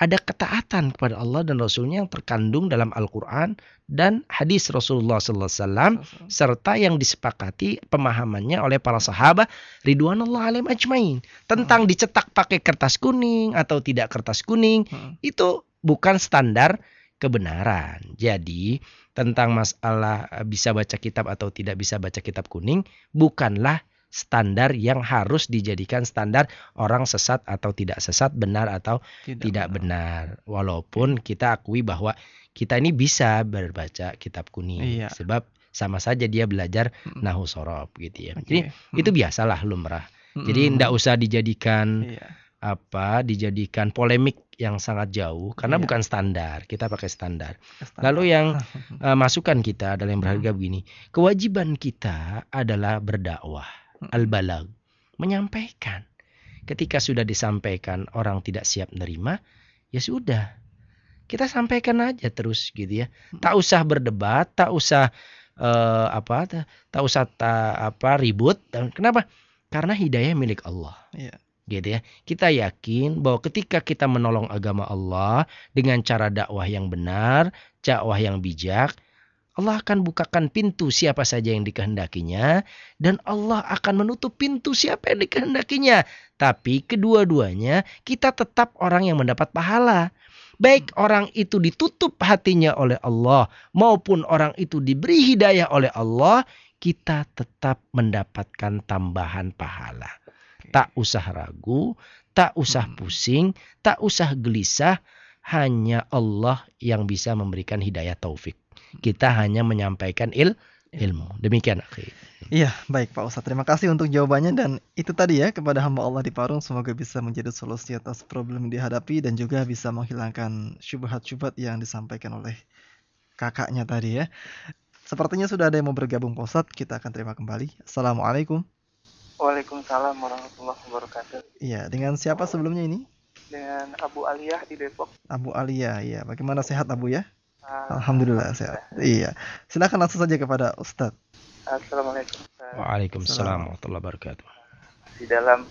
ada ketaatan kepada Allah dan Rasulnya yang terkandung dalam Al-Quran dan hadis Rasulullah SAW serta yang disepakati pemahamannya oleh para sahabat ridwanullah alaihim ajmain tentang dicetak pakai kertas kuning atau tidak kertas kuning Mm. itu bukan standar kebenaran. Jadi tentang masalah eh, bisa baca kitab atau tidak bisa baca kitab kuning bukanlah standar yang harus dijadikan standar orang sesat atau tidak sesat, benar atau tidak benar. Walaupun kita akui bahwa kita ini bisa berbaca kitab kuning Iya. sebab sama saja dia belajar Mm. nahu sorob gitu ya. Oke. Jadi Mm. itu biasalah lumrah. Mm-mm. Jadi tidak usah dijadikan Iya. apa dijadikan polemik yang sangat jauh karena Iya. bukan standar. Kita pakai standar. Standar. Lalu yang eh, masukan kita adalah yang berharga begini. Kewajiban kita adalah berdakwah. Al-balag, menyampaikan. Ketika sudah disampaikan orang tidak siap menerima, ya sudah. Kita sampaikan aja terus gitu ya. Tak usah berdebat, tak usah eh, apa tak, tak usah ta- apa ribut. Kenapa? Karena hidayah milik Allah Iya. gitu ya. Kita yakin bahwa ketika kita menolong agama Allah dengan cara dakwah yang benar, dakwah yang bijak, Allah akan bukakan pintu siapa saja yang dikehendakinya dan Allah akan menutup pintu siapa yang dikehendakinya. Tapi kedua-duanya kita tetap orang yang mendapat pahala. Baik orang itu ditutup hatinya oleh Allah maupun orang itu diberi hidayah oleh Allah, kita tetap mendapatkan tambahan pahala. Tak usah ragu, tak usah Hmm. pusing, tak usah gelisah. Hanya Allah yang bisa memberikan hidayah taufik. Kita hanya menyampaikan il ilmu. Demikian akhi. Iya, baik Pak Ustadz. Terima kasih untuk jawabannya dan itu tadi ya kepada hamba Allah di Parung semoga bisa menjadi solusi atas problem yang dihadapi dan juga bisa menghilangkan syubhat-syubhat yang disampaikan oleh kakaknya tadi ya. Sepertinya sudah ada yang mau bergabung Pak Ustadz, kita akan terima kembali. Assalamualaikum. Waalaikumsalam warahmatullahi wabarakatuh. Iya, dengan siapa sebelumnya ini? Dengan Abu Aliyah di Depok. Abu Alia. Iya, bagaimana sehat Abu ya? Ah, Alhamdulillah sehat. Iya. Silakan langsung saja kepada Ustadz. Assalamualaikum. Ustaz. Waalaikumsalam warahmatullahi wabarakatuh. Di dalam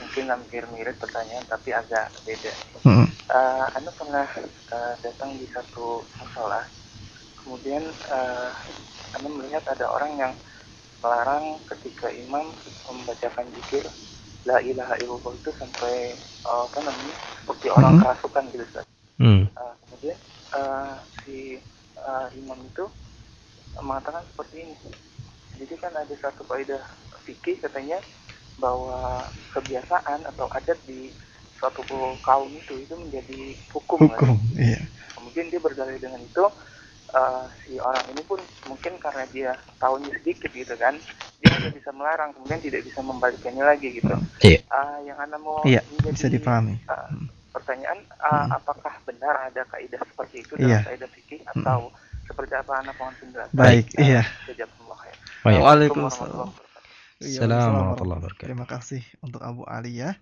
mungkin hampir mirip pertanyaan tapi agak beda. Hmm. Eh, anda pernah eh, datang di satu musola, kemudian eh, Anda melihat ada orang yang melarang ketika imam membacakan zikir la ilaha illallah itu sampai eh, apa namanya seperti orang Mhm. kerasukan gitu Ustaz. Hmm. Uh, kemudian uh, si uh, imam itu mengatakan seperti ini. Jadi kan ada satu kaidah fikih katanya bahwa kebiasaan atau adat di suatu kaum itu itu menjadi hukum. kan. Hukum. Iya. Kemudian dia berdalil dengan itu uh, si orang ini pun mungkin karena dia tahunya sedikit gitu kan, dia hanya bisa melarang kemudian tidak bisa membalikannya lagi gitu. Iya. Uh, yang anda mau Iya, menjadi bisa dipahami. uh. Pertanyaan uh, Hmm. apakah benar ada kaidah seperti itu Iya. dalam kaidah fikih atau seperti apa anda mohon penjelasan Baik, Uh, iya. iya. Waalaikumsalam. Assalamualaikum Iya, warahmatullahi wabarakatuh. Terima kasih untuk Abu Ali ya.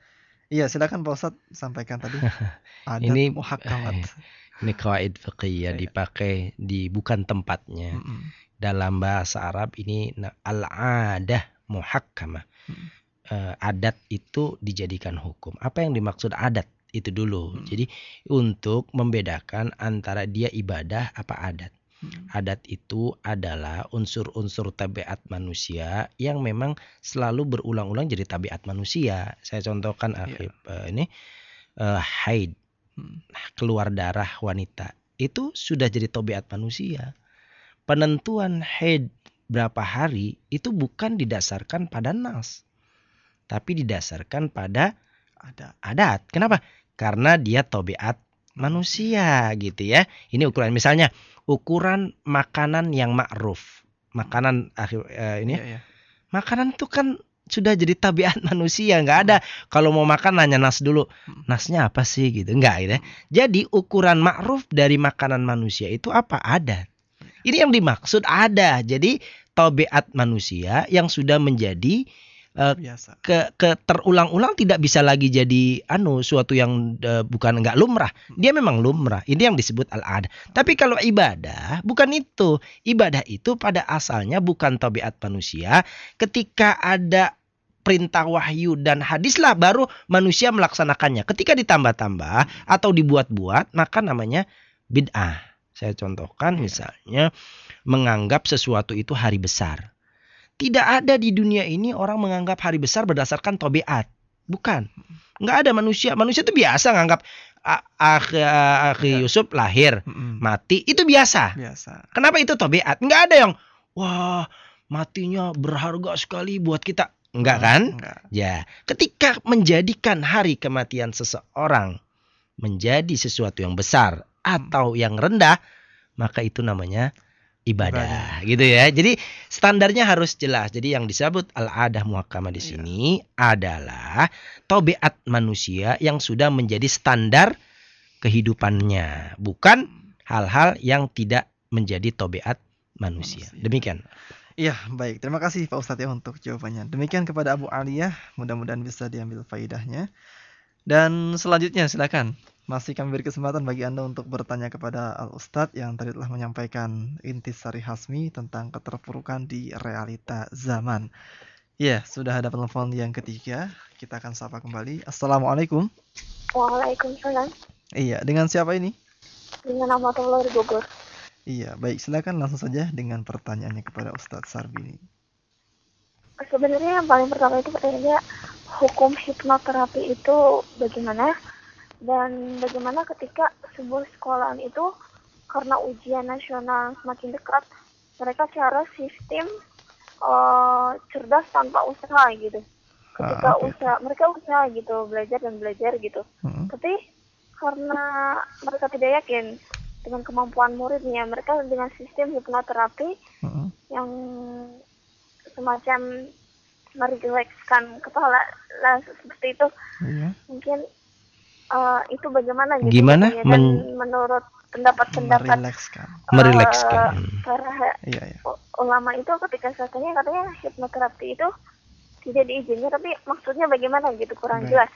Iya, silakan Pak Ustadz sampaikan tadi. Adat Ini- muhakamat. Ini kawaid fiqhiyah Iya. dipakai di bukan tempatnya. Mm-mm. Dalam bahasa Arab ini na- al-adah muhakkamah. Hmm. Eh, adat itu dijadikan hukum. Apa yang dimaksud adat? Itu dulu. Hmm. Jadi untuk membedakan antara dia ibadah apa adat. Mm. Adat itu adalah unsur-unsur tabiat manusia yang memang selalu berulang-ulang jadi tabiat manusia. Saya contohkan Iya. Akhib, eh, ini eh, haid Mm. keluar darah wanita itu sudah jadi tobiat manusia. Penentuan haid berapa hari itu bukan didasarkan pada nas, tapi didasarkan pada Ada. adat. Kenapa? Karena dia tobiat manusia gitu ya. Ini ukuran misalnya ukuran makanan yang ma'ruf. Makanan akhir eh, ini Iya, iya. makanan itu kan sudah jadi tabiat manusia nggak ada kalau mau makan nanya nas dulu Hmm. nasnya apa sih gitu nggak gitu ya. jadi ukuran ma'ruf dari makanan manusia itu apa ada ini yang dimaksud ada jadi tabiat manusia yang sudah menjadi Biasa. ke, ke terulang-ulang tidak bisa lagi jadi anu suatu yang eh, bukan enggak lumrah. Dia memang lumrah. Ini yang disebut al-ada. Tapi kalau ibadah bukan itu. Ibadah itu pada asalnya bukan tabiat manusia. Ketika ada perintah wahyu dan hadislah baru manusia melaksanakannya. Ketika ditambah-tambah atau dibuat-buat maka namanya bid'ah. Saya contohkan misalnya menganggap sesuatu itu hari besar. Tidak ada di dunia ini orang menganggap hari besar berdasarkan tobiat. Bukan. Nggak ada manusia. Manusia itu biasa nganggap akhi akhi Yusuf lahir, mati. Itu biasa. Biasa. Kenapa itu tobiat? Nggak ada yang, wah matinya berharga sekali buat kita. Enggak kan? Enggak. Ya, ketika menjadikan hari kematian seseorang menjadi sesuatu yang besar atau yang rendah, maka itu namanya ibadah, gitu ya. Jadi standarnya harus jelas. Jadi yang disebut al-adah muhakkamah di Iya. sini adalah tobiat manusia yang sudah menjadi standar kehidupannya, bukan hal-hal yang tidak menjadi tobiat manusia. Manusia. Demikian. Iya, baik. Terima kasih Pak Ustadz ya untuk jawabannya. Demikian kepada Abu Aliyah, mudah-mudahan bisa diambil faidahnya. Dan selanjutnya silakan. Masih kami beri kesempatan bagi Anda untuk bertanya kepada Al Ustadz yang tadi telah menyampaikan intisari hasmi tentang keterpurukan di realita zaman. Ya, sudah ada telepon yang ketiga. Kita akan sapa kembali. Assalamualaikum. Waalaikumsalam. Iya, dengan siapa ini? Dengan nama dari Bogor. Iya, baik. Silakan langsung saja dengan pertanyaannya kepada Ustadz Sarbini. Sebenarnya yang paling pertama itu pertanyaannya hukum hipnoterapi itu bagaimana dan bagaimana ketika sebuah sekolahan itu karena ujian nasional semakin dekat mereka cara sistem eh, cerdas tanpa usaha gitu ketika Ah, oke. usaha mereka usaha gitu belajar dan belajar gitu Mm-mm. tapi karena mereka tidak yakin dengan kemampuan muridnya mereka dengan sistem hipnoterapi Mm-mm. yang semacam merilekskan kepala lah seperti itu Iya. mungkin eh, itu bagaimana gitu Gimana? dan Men- menurut pendapat-pendapat Merilekskan. eh, Merilekskan. para Iya, iya. ulama itu ketika saya tanya katanya hipnoterapi itu tidak diizinkan tapi maksudnya bagaimana gitu kurang Baik. jelas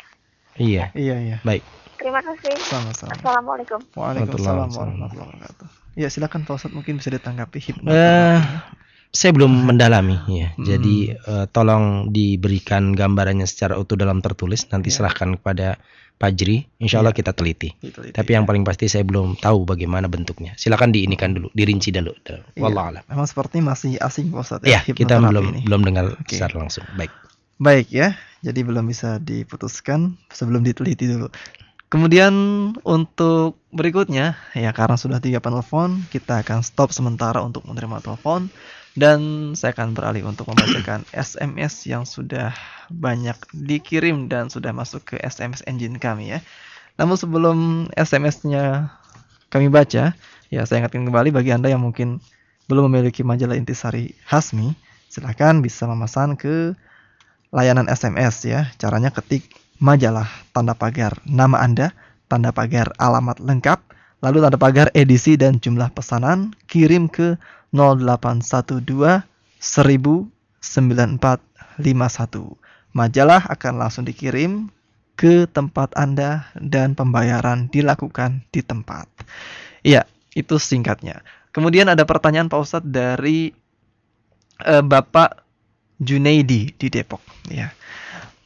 Iya. Iya, iya. Baik. terima kasih Sama-sama. assalamualaikum Waalaikumsalam warahmatullahi wabarakatuh. Ya, silakan Pak Ustadz mungkin bisa ditanggapi hipnoterapi. Saya belum mendalami ya. Hmm. Jadi eh, tolong diberikan gambarannya secara utuh dalam tertulis. Nanti Iya. serahkan kepada Pajri. Insya Allah Iya. kita teliti. Diteliti, Tapi ya. yang paling pasti saya belum tahu bagaimana bentuknya. Silakan diinikan dulu, dirinci dulu. Iya. Wallah alam. Memang seperti masih asing Pak Ustadz Ya, kita hipnoterapi belum ini. belum dengar Oke. secara langsung. Baik. Baik ya, jadi belum bisa diputuskan sebelum diteliti dulu. Kemudian untuk berikutnya, ya karena sudah tiga penelpon, kita akan stop sementara untuk menerima telepon dan saya akan beralih untuk membacakan SMS yang sudah banyak dikirim dan sudah masuk ke SMS engine kami ya. Namun sebelum SMS-nya kami baca, ya saya ingatkan kembali bagi Anda yang mungkin belum memiliki majalah Intisari Hasmi, silakan bisa memesan ke layanan SMS ya. Caranya ketik majalah tanda pagar nama Anda, tanda pagar alamat lengkap, lalu tanda pagar edisi dan jumlah pesanan kirim ke 0812 109451. Majalah akan langsung dikirim ke tempat Anda dan pembayaran dilakukan di tempat. Iya, itu singkatnya. Kemudian ada pertanyaan Pak Ustadz dari eh, Bapak Junaidi di Depok. Ya.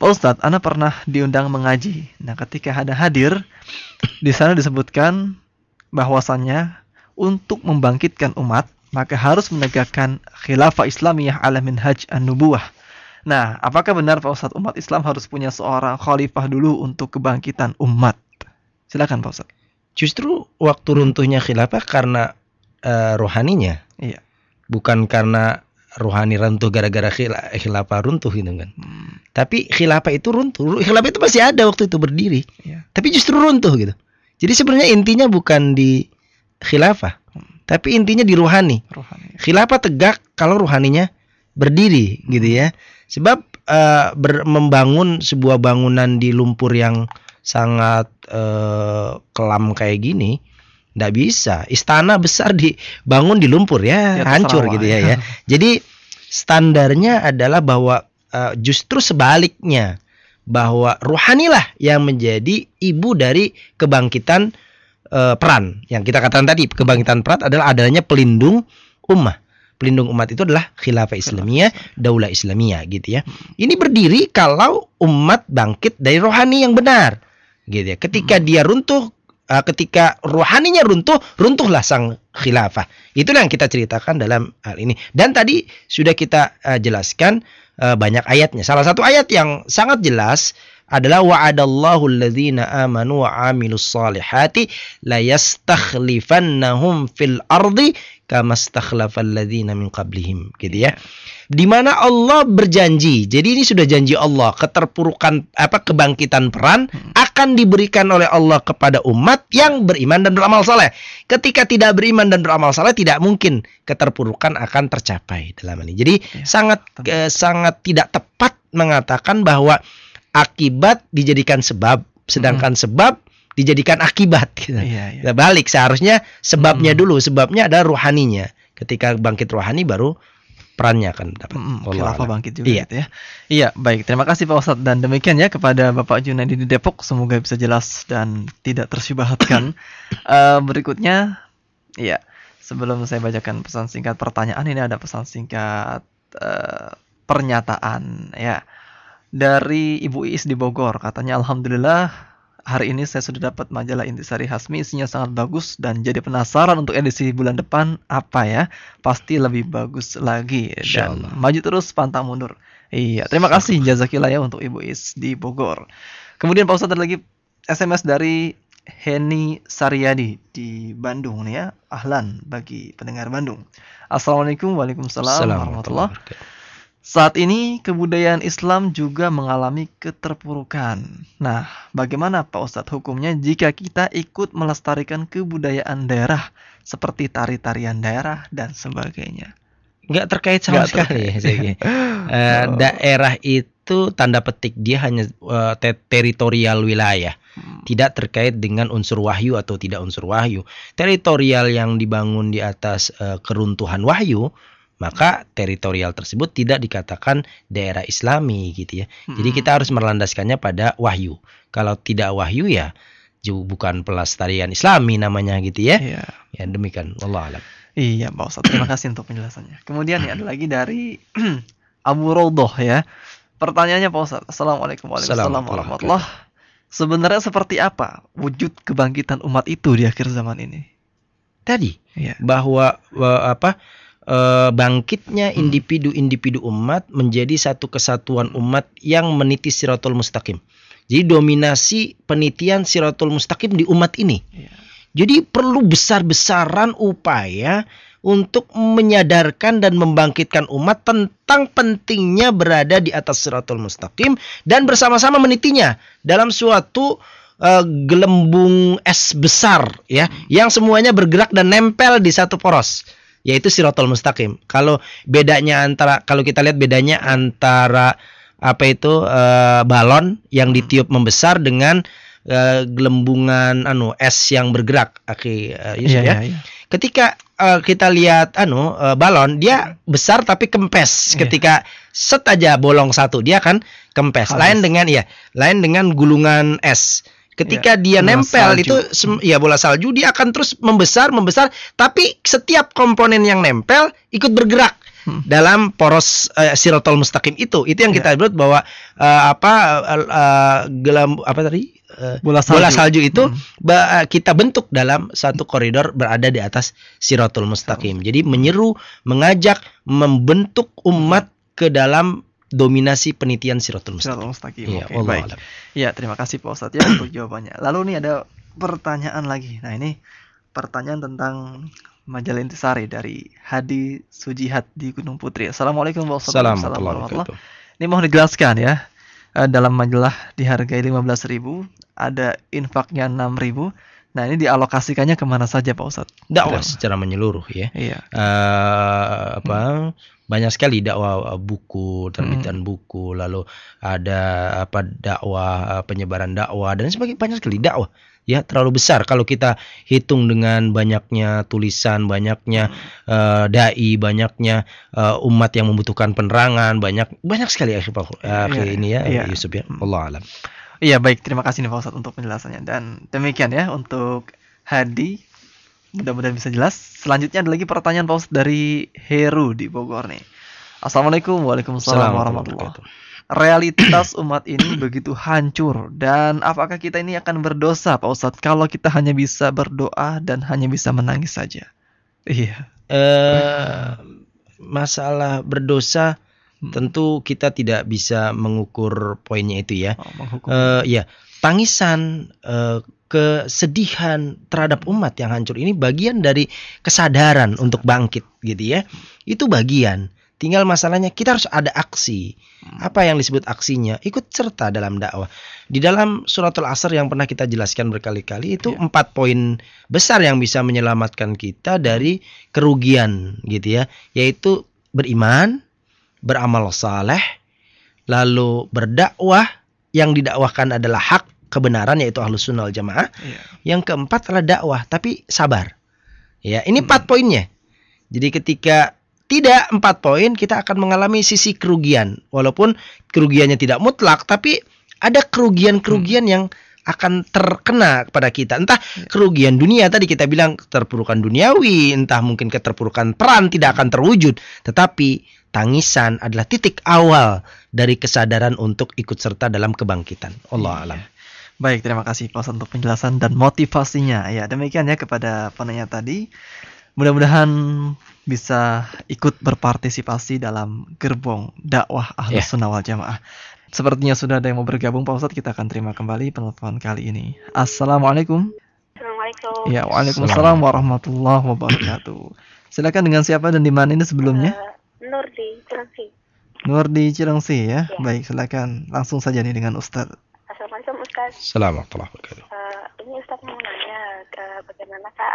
Pak Ustadz, Anda pernah diundang mengaji. Nah, ketika ada hadir, di sana disebutkan bahwasannya untuk membangkitkan umat, maka harus menegakkan khilafah Islamiyah ala minhaj an-nubuwah. Nah, apakah benar Pak Ustadz, umat Islam harus punya seorang khalifah dulu untuk kebangkitan umat? Silakan Pak Ustadz. Justru waktu runtuhnya khilafah karena eh, rohaninya, Iya. bukan karena rohani runtuh gara-gara khila- khilafah runtuh gitu kan. Hmm, Tapi khilafah itu runtuh. Khilafah itu masih ada waktu itu berdiri. Iya. Tapi justru runtuh gitu. Jadi sebenarnya intinya bukan di khilafah, tapi intinya di rohani. rohani. Khilafah tegak kalau rohaninya berdiri gitu ya. Sebab eh, ber- membangun sebuah bangunan di lumpur yang sangat eh, kelam kayak gini nggak bisa. Istana besar dibangun di lumpur ya, atas hancur gitu ya. ya ya. Jadi standarnya adalah bahwa eh, justru sebaliknya bahwa rohanilah yang menjadi ibu dari kebangkitan eh, peran. Yang kita katakan tadi kebangkitan peran adalah adanya pelindung ummah. Pelindung umat itu adalah khilafah Islamiyah, daulah Islamiyah gitu ya. Ini berdiri kalau umat bangkit dari rohani yang benar. Gitu ya. Ketika dia runtuh eh, ketika rohaninya runtuh, runtuhlah sang khilafah. Itulah yang kita ceritakan dalam hal ini. Dan tadi sudah kita eh, jelaskan banyak ayatnya. Salah satu ayat yang sangat jelas adalah wa'adallahu alladzina amanu wa amilus salihati la yastakhlifannahum fil ardi kama stakhlafal ladzina min qablihim gitu ya. Di mana Allah berjanji. Jadi ini sudah janji Allah, keterpurukan apa kebangkitan peran akan diberikan oleh Allah kepada umat yang beriman dan beramal saleh. Ketika tidak beriman dan beramal saleh tidak mungkin keterpurukan akan tercapai dalam ini. Jadi Ya, sangat eh, sangat tidak tepat mengatakan bahwa akibat dijadikan sebab sedangkan sebab dijadikan akibat gitu. Iya, iya. Nah, balik seharusnya sebabnya Hmm. dulu, sebabnya adalah rohaninya. Ketika bangkit rohani baru perannya akan dapat. Mm, khilafah bangkit juga Iya. gitu ya. Iya, baik. Terima kasih Pak Ustadz dan demikian ya kepada Bapak Junaidi di Depok. Semoga bisa jelas dan tidak tersyubhatkan. Eh, berikutnya, iya. Sebelum saya bacakan pesan singkat pertanyaan, ini ada pesan singkat eh, pernyataan ya dari Ibu Iis di Bogor. Katanya Alhamdulillah hari ini saya sudah dapat majalah Intisari Hasmi. Isinya sangat bagus dan jadi penasaran untuk edisi bulan depan apa ya? Pasti lebih bagus lagi. Dan maju terus pantang mundur. Iya terima kasih jazakillah ya untuk Ibu Is di Bogor. Kemudian Pak Ustadz ada lagi SMS dari Heni Saryadi di Bandung nih ya. Ahlan bagi pendengar Bandung. Assalamualaikum warahmatullahi wabarakatuh. Saat ini kebudayaan Islam juga mengalami keterpurukan. Nah, bagaimana Pak Ustadz hukumnya jika kita ikut melestarikan kebudayaan daerah seperti tari-tarian daerah dan sebagainya? Nggak terkait sama Nggak sekali ya. Eh, Oh. daerah itu tanda petik dia hanya te- teritorial wilayah, Hmm, tidak terkait dengan unsur wahyu atau tidak unsur wahyu. Teritorial yang dibangun di atas eh, keruntuhan wahyu, maka teritorial tersebut tidak dikatakan daerah Islami gitu ya. Jadi hmm. kita harus melandaskannya pada wahyu. Kalau tidak wahyu ya bukan pelestarian Islami namanya gitu ya. Iya. Ya demikian. Wallah alam. Iya, Pak Ustadz. Terima kasih untuk penjelasannya. Kemudian nih ada lagi dari Abu Rodoh ya. Pertanyaannya Pak Ustadz. Assalamualaikum warahmatullahi Sebenarnya seperti apa wujud kebangkitan umat itu di akhir zaman ini? Tadi Iya. bahwa apa eh, bangkitnya Hmm. individu-individu umat menjadi satu kesatuan umat yang meniti siratul mustaqim. Jadi dominasi penitian siratul mustaqim di umat ini. Iya. Jadi perlu besar-besaran upaya untuk menyadarkan dan membangkitkan umat tentang pentingnya berada di atas siratul mustaqim dan bersama-sama menitinya dalam suatu eh, gelembung es besar ya yang semuanya bergerak dan nempel di satu poros yaitu siratul mustaqim. Kalau bedanya antara kalau kita lihat bedanya antara apa itu eh, balon yang ditiup membesar dengan eh, gelembungan anu es yang bergerak Aki eh, Yusuf Iya, ya. iya, iya. Ketika eh, kita lihat anu eh, balon dia besar tapi kempes. Iya. Ketika set aja bolong satu dia kan kempes. Lain dengan ya, lain dengan gulungan es. Ketika dia bola nempel salju. itu sem- ya bola salju dia akan terus membesar membesar tapi setiap komponen yang nempel ikut bergerak Hmm. dalam poros eh, sirotol mustaqim itu. Itu yang Iya. kita sebut bahwa eh, apa eh, eh, gelam apa tadi? Eh, Bola salju. bola salju itu Hmm. ba- eh, kita bentuk dalam satu koridor berada di atas siratul mustaqim. Jadi menyeru, mengajak, membentuk umat ke dalam dominasi penitian siratul mustaqim. Siratul mustaqim. Oke, wallahu baik. alam. Iya, terima kasih Pak Ustadz ya untuk jawabannya. Lalu nih ada pertanyaan lagi. Nah, ini pertanyaan tentang majalah Intisari dari Hadi Sujihat di Gunung Putri. Assalamualaikum warahmatullahi wabarakatuh. Ini mohon dijelaskan ya. Eh, dalam majalah dihargai 15.000, ada infaknya 6.000. Nah, ini dialokasikannya ke mana saja Pak Ustadz? Dakwah secara menyeluruh ya. Iya. Eh, apa banyak sekali dakwah eh, buku terbitan buku lalu ada apa dakwah eh, penyebaran dakwah dan sebagainya banyak sekali dakwah ya terlalu besar kalau kita hitung dengan banyaknya tulisan banyaknya eh, dai banyaknya eh, umat yang membutuhkan penerangan banyak banyak sekali ya Pak Iya, ini ya iya. Yusuf ya Allah alam Iya baik, terima kasih nih Pak Ustadz untuk penjelasannya dan demikian ya untuk Hadi. Mudah-mudahan bisa jelas. Selanjutnya ada lagi pertanyaan Pak Ustadz dari Heru di Bogor nih. Assalamualaikum Waalaikumsalam warahmatullahi wabarakatuh. Realitas umat ini begitu hancur dan apakah kita ini akan berdosa Pak Ustadz kalau kita hanya bisa berdoa dan hanya bisa menangis saja? Iya. eh masalah berdosa Hmm. tentu kita tidak bisa mengukur poinnya itu ya. Oh, menghukum. Eh ya, tangisan eh, kesedihan terhadap umat yang hancur ini bagian dari kesadaran untuk bangkit gitu ya. Itu bagian. Tinggal masalahnya kita harus ada aksi. Apa yang disebut aksinya? Ikut serta dalam dakwah. Di dalam suratul asr yang pernah kita jelaskan berkali-kali itu Iya. empat poin besar yang bisa menyelamatkan kita dari kerugian gitu ya. Yaitu beriman, beramal saleh, lalu berdakwah yang didakwahkan adalah hak kebenaran yaitu ahlus sunnah jamaah. Iya. Yang keempat adalah dakwah, tapi sabar. Ya, ini empat poinnya. Jadi ketika tidak empat poin, kita akan mengalami sisi kerugian. Walaupun kerugiannya tidak mutlak, tapi ada kerugian-kerugian yang akan terkena kepada kita. Entah kerugian dunia tadi kita bilang keterpurukan duniawi, entah mungkin keterpurukan peran tidak akan terwujud. Tetapi tangisan adalah titik awal dari kesadaran untuk ikut serta dalam kebangkitan. Allah alam. Baik, terima kasih Pak Ustadz untuk penjelasan dan motivasinya. Ya, demikian ya kepada penanya tadi. Mudah-mudahan bisa ikut berpartisipasi dalam gerbong dakwah Ahlus Ya. Sunnah wal Jamaah. Sepertinya sudah ada yang mau bergabung Pak Ustadz, kita akan terima kembali penelpon kali ini. Assalamualaikum. Assalamualaikum. Ya, Waalaikumsalam warahmatullahi wabarakatuh. Silakan dengan siapa dan di mana ini sebelumnya? Eh, Nur di Cilengsi. Nur di Cilengsi ya. Ya. Baik, silakan langsung saja nih dengan Ustadz. Assalamualaikum Ustaz. Assalamualaikum warahmatullahi wabarakatuh. Eh, ini Ustaz mau nanya ke bagaimana kak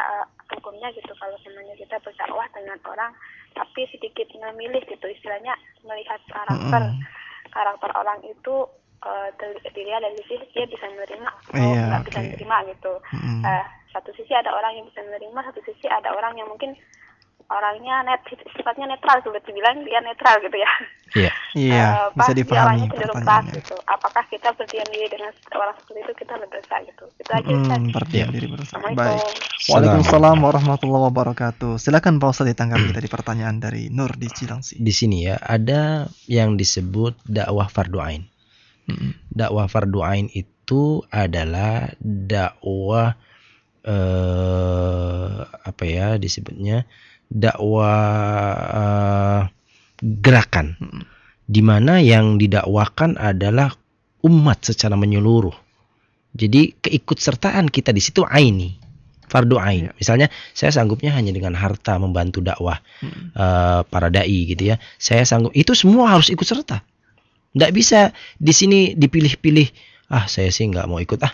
hukumnya gitu kalau sebenarnya kita berdakwah dengan orang tapi sedikit memilih gitu istilahnya melihat karakter Mm-mm. karakter orang itu eh, dari- dilihat dari sisi dia bisa menerima atau Iya, nggak bisa oke. menerima gitu. Mm-mm. Eh, satu sisi ada orang yang bisa menerima, satu sisi ada orang yang mungkin orangnya net sifatnya netral sudah dibilang dia netral gitu ya. Iya. Iya, Eh, bisa dipahami cenderung pas gitu. Apakah kita berdiam diri dengan orang seperti itu kita berdosa gitu. Itu aja Ustaz. Hmm, berdiam diri berusaha. Assalamualaikum. Baik. Waalaikumsalam warahmatullahi wabarakatuh. Silakan Pak Ustadz ditanggapi dari pertanyaan dari Nur di Cilangsi. Di sini ya ada yang disebut dakwah fardu ain. Mm-mm. Dakwah fardu ain itu adalah dakwah eh apa ya disebutnya dakwah eh, gerakan Mm-mm. di mana yang didakwakan adalah umat secara menyeluruh. Jadi keikutsertaan kita di situ aini, fardu ain. Iya. Misalnya saya sanggupnya hanya dengan harta membantu dakwah Mm-mm. eh, para dai gitu ya. Saya sanggup itu semua harus ikut serta. Nggak bisa di sini dipilih-pilih. Ah saya sih nggak mau ikut ah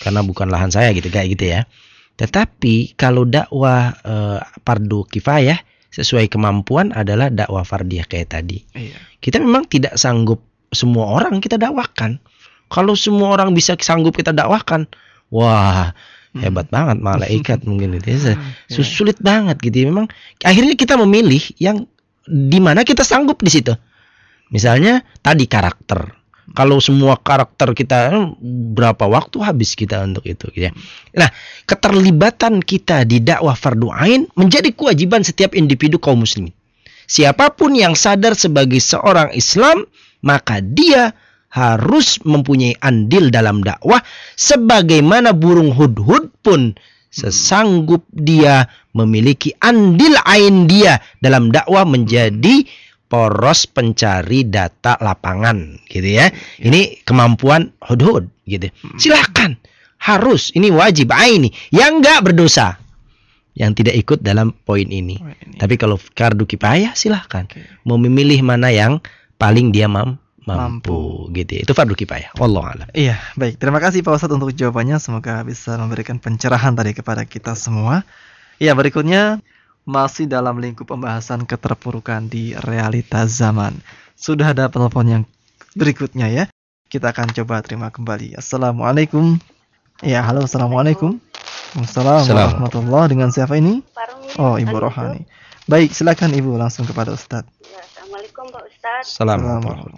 karena bukan lahan saya gitu kayak gitu ya. Tetapi kalau dakwah eh, fardu kifayah sesuai kemampuan adalah dakwah fardiyah kayak tadi. Iya. Kita memang tidak sanggup semua orang kita dakwahkan. Kalau semua orang bisa sanggup kita dakwahkan, wah Hmm. hebat banget malaikat mungkin itu ya. Iya. Sus- sulit banget gitu ya. Memang akhirnya kita memilih yang di mana kita sanggup di situ. Misalnya tadi karakter. Kalau semua karakter kita eh, berapa waktu habis kita untuk itu gitu ya. Nah, keterlibatan kita di dakwah fardu ain menjadi kewajiban setiap individu kaum muslimin. Siapa pun yang sadar sebagai seorang Islam, maka dia harus mempunyai andil dalam dakwah sebagaimana burung hudhud pun sesanggup dia memiliki andil ain dia dalam dakwah menjadi poros pencari data lapangan gitu ya. Ini kemampuan hudhud gitu. Silakan harus, ini wajib, ini yang nggak berdosa, yang tidak ikut dalam poin ini. Tapi kalau fardu kifayah silahkan mau memilih mana yang paling dia mam- Mampu. mampu, gitu. ya. Itu fardu kifayah. Wallahu a'lam. Iya, baik. Terima kasih Pak Ustadz untuk jawabannya. Semoga bisa memberikan pencerahan tadi kepada kita semua. Iya, berikutnya masih dalam lingkup pembahasan keterpurukan di realita zaman. Sudah ada penelpon yang berikutnya ya. Kita akan coba terima kembali. Assalamualaikum. Ya, halo. Assalamualaikum. Waalaikumsalam Assalamualaikum. warahmatullahi Dengan siapa ini? Oh, Ibu Rohani. Baik, silakan Ibu langsung kepada Ustadz. Ya, Assalamualaikum Pak Ustadz. Assalamualaikum.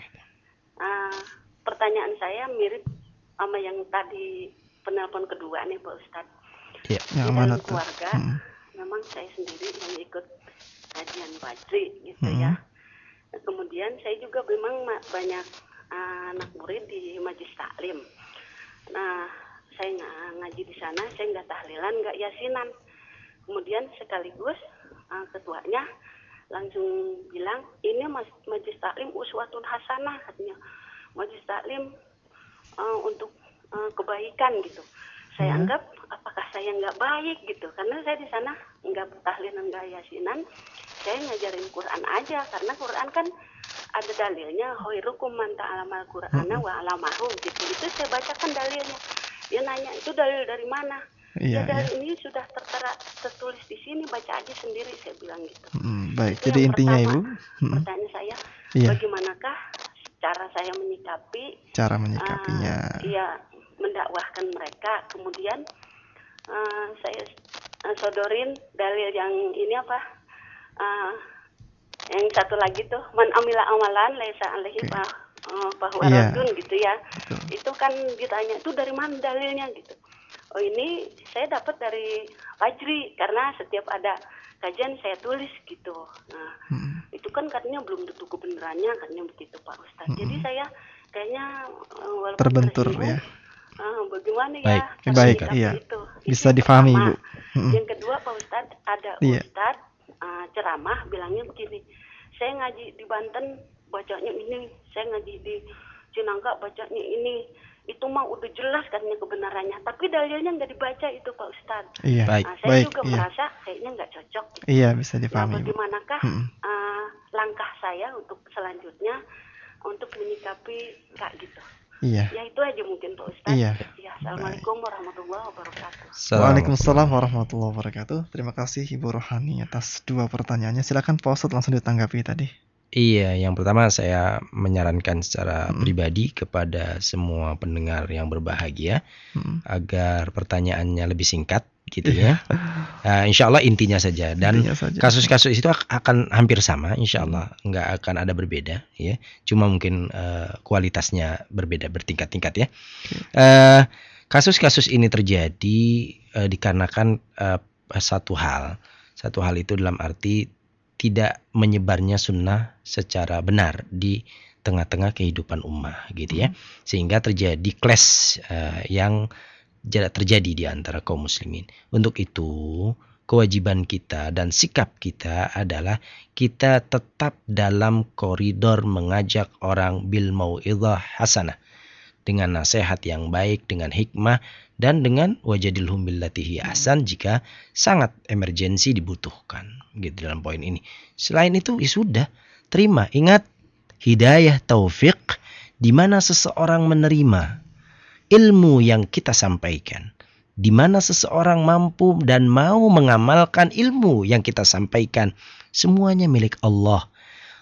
Ah, pertanyaan saya mirip sama yang tadi penelpon kedua nih Pak Ustadz. Ya. Yang mana keluarga, Hmm. Memang saya sendiri yang ikut kajian Fajri gitu Hmm. ya. Kemudian saya juga memang ma- banyak ah, anak murid di Majlis Taklim. Nah, saya ngaji di sana, saya nggak tahlilan, nggak yasinan. Kemudian sekaligus ah, ketuanya langsung bilang ini mas Majlis Taklim uswatun hasanah katanya. Majlis Taklim ah, untuk ah, kebaikan gitu. Saya Hmm. anggap apakah saya nggak baik gitu karena saya di sana nggak tahlilan nggak yasinan saya ngajarin Quran aja karena Quran kan ada dalilnya khairukum man ta'alamal Qur'ana wa alamahu gitu itu saya bacakan dalilnya dia nanya itu dalil dari mana Iya, ya iya. dalil ini sudah tertera tertulis di sini baca aja sendiri saya bilang gitu Hmm, baik, Itu jadi intinya pertama. Ibu, hmm, pertanyaan saya Iya. bagaimanakah cara saya menyikapi cara menyikapinya. iya mendakwahkan mereka kemudian ah, saya ah, sodorin dalil yang ini apa ah, yang satu lagi tuh man amila amalan laisa alaihi bah ah, bahwa Iya. radun gitu ya Betul. itu kan ditanya itu dari mana dalilnya gitu oh ini saya dapat dari Fajri karena setiap ada kajian saya tulis gitu nah Hmm. itu kan katanya belum tentu kebenarannya katanya begitu Pak Ustadz. Jadi saya kayaknya eh, walaupun Terbentur, tersinggung, ya. Eh, bagaimana Baik. ya Baik, iya. itu. Bisa difahami, pertama. Ibu. Hmm. Yang kedua Pak Ustadz ada Iya. Ustadz eh, ceramah bilangnya begini, saya ngaji di Banten bacanya ini, saya ngaji di Cinangka bacanya ini. Itu mah udah jelas katanya kebenarannya, tapi dalilnya nggak dibaca itu Pak Ustadz. Iya, Baik. Nah, saya baik, juga iya. merasa kayaknya nggak cocok. Iya, bisa Nah, dipahami, Ibu. bagaimanakah Hmm. uh, langkah saya untuk selanjutnya untuk menyikapi kak gitu? Iya. Ya itu aja mungkin Pak Ustadz. Iya. Ya, Assalamualaikum warahmatullahi wabarakatuh. Waalaikumsalam warahmatullahi wabarakatuh. Terima kasih Ibu Rohani atas dua pertanyaannya. Silakan Pak Ustadz langsung ditanggapi tadi. Iya, yang pertama saya menyarankan secara Hmm. pribadi kepada semua pendengar yang berbahagia Hmm. agar pertanyaannya lebih singkat gitu ya. Nah, insya Allah intinya saja. Dan kasus-kasus itu ak- akan hampir sama, insya Allah nggak akan ada berbeda ya. Cuma mungkin eh, kualitasnya berbeda bertingkat-tingkat ya. Eh, Kasus-kasus ini terjadi eh, dikarenakan eh, satu hal, satu hal itu dalam arti tidak menyebarnya sunnah secara benar di tengah-tengah kehidupan ummah gitu ya. Sehingga terjadi clash eh, yang terjadi di antara kaum muslimin untuk itu kewajiban kita dan sikap kita adalah kita tetap dalam koridor mengajak orang bil mau'izah hasanah dengan nasihat yang baik dengan hikmah dan dengan wajadilhum billatihi ahsan jika sangat emergensi dibutuhkan gitu dalam poin ini. Selain itu ya sudah terima. Ingat hidayah taufik di mana seseorang menerima ilmu yang kita sampaikan. Di mana seseorang mampu dan mau mengamalkan ilmu yang kita sampaikan. Semuanya milik Allah.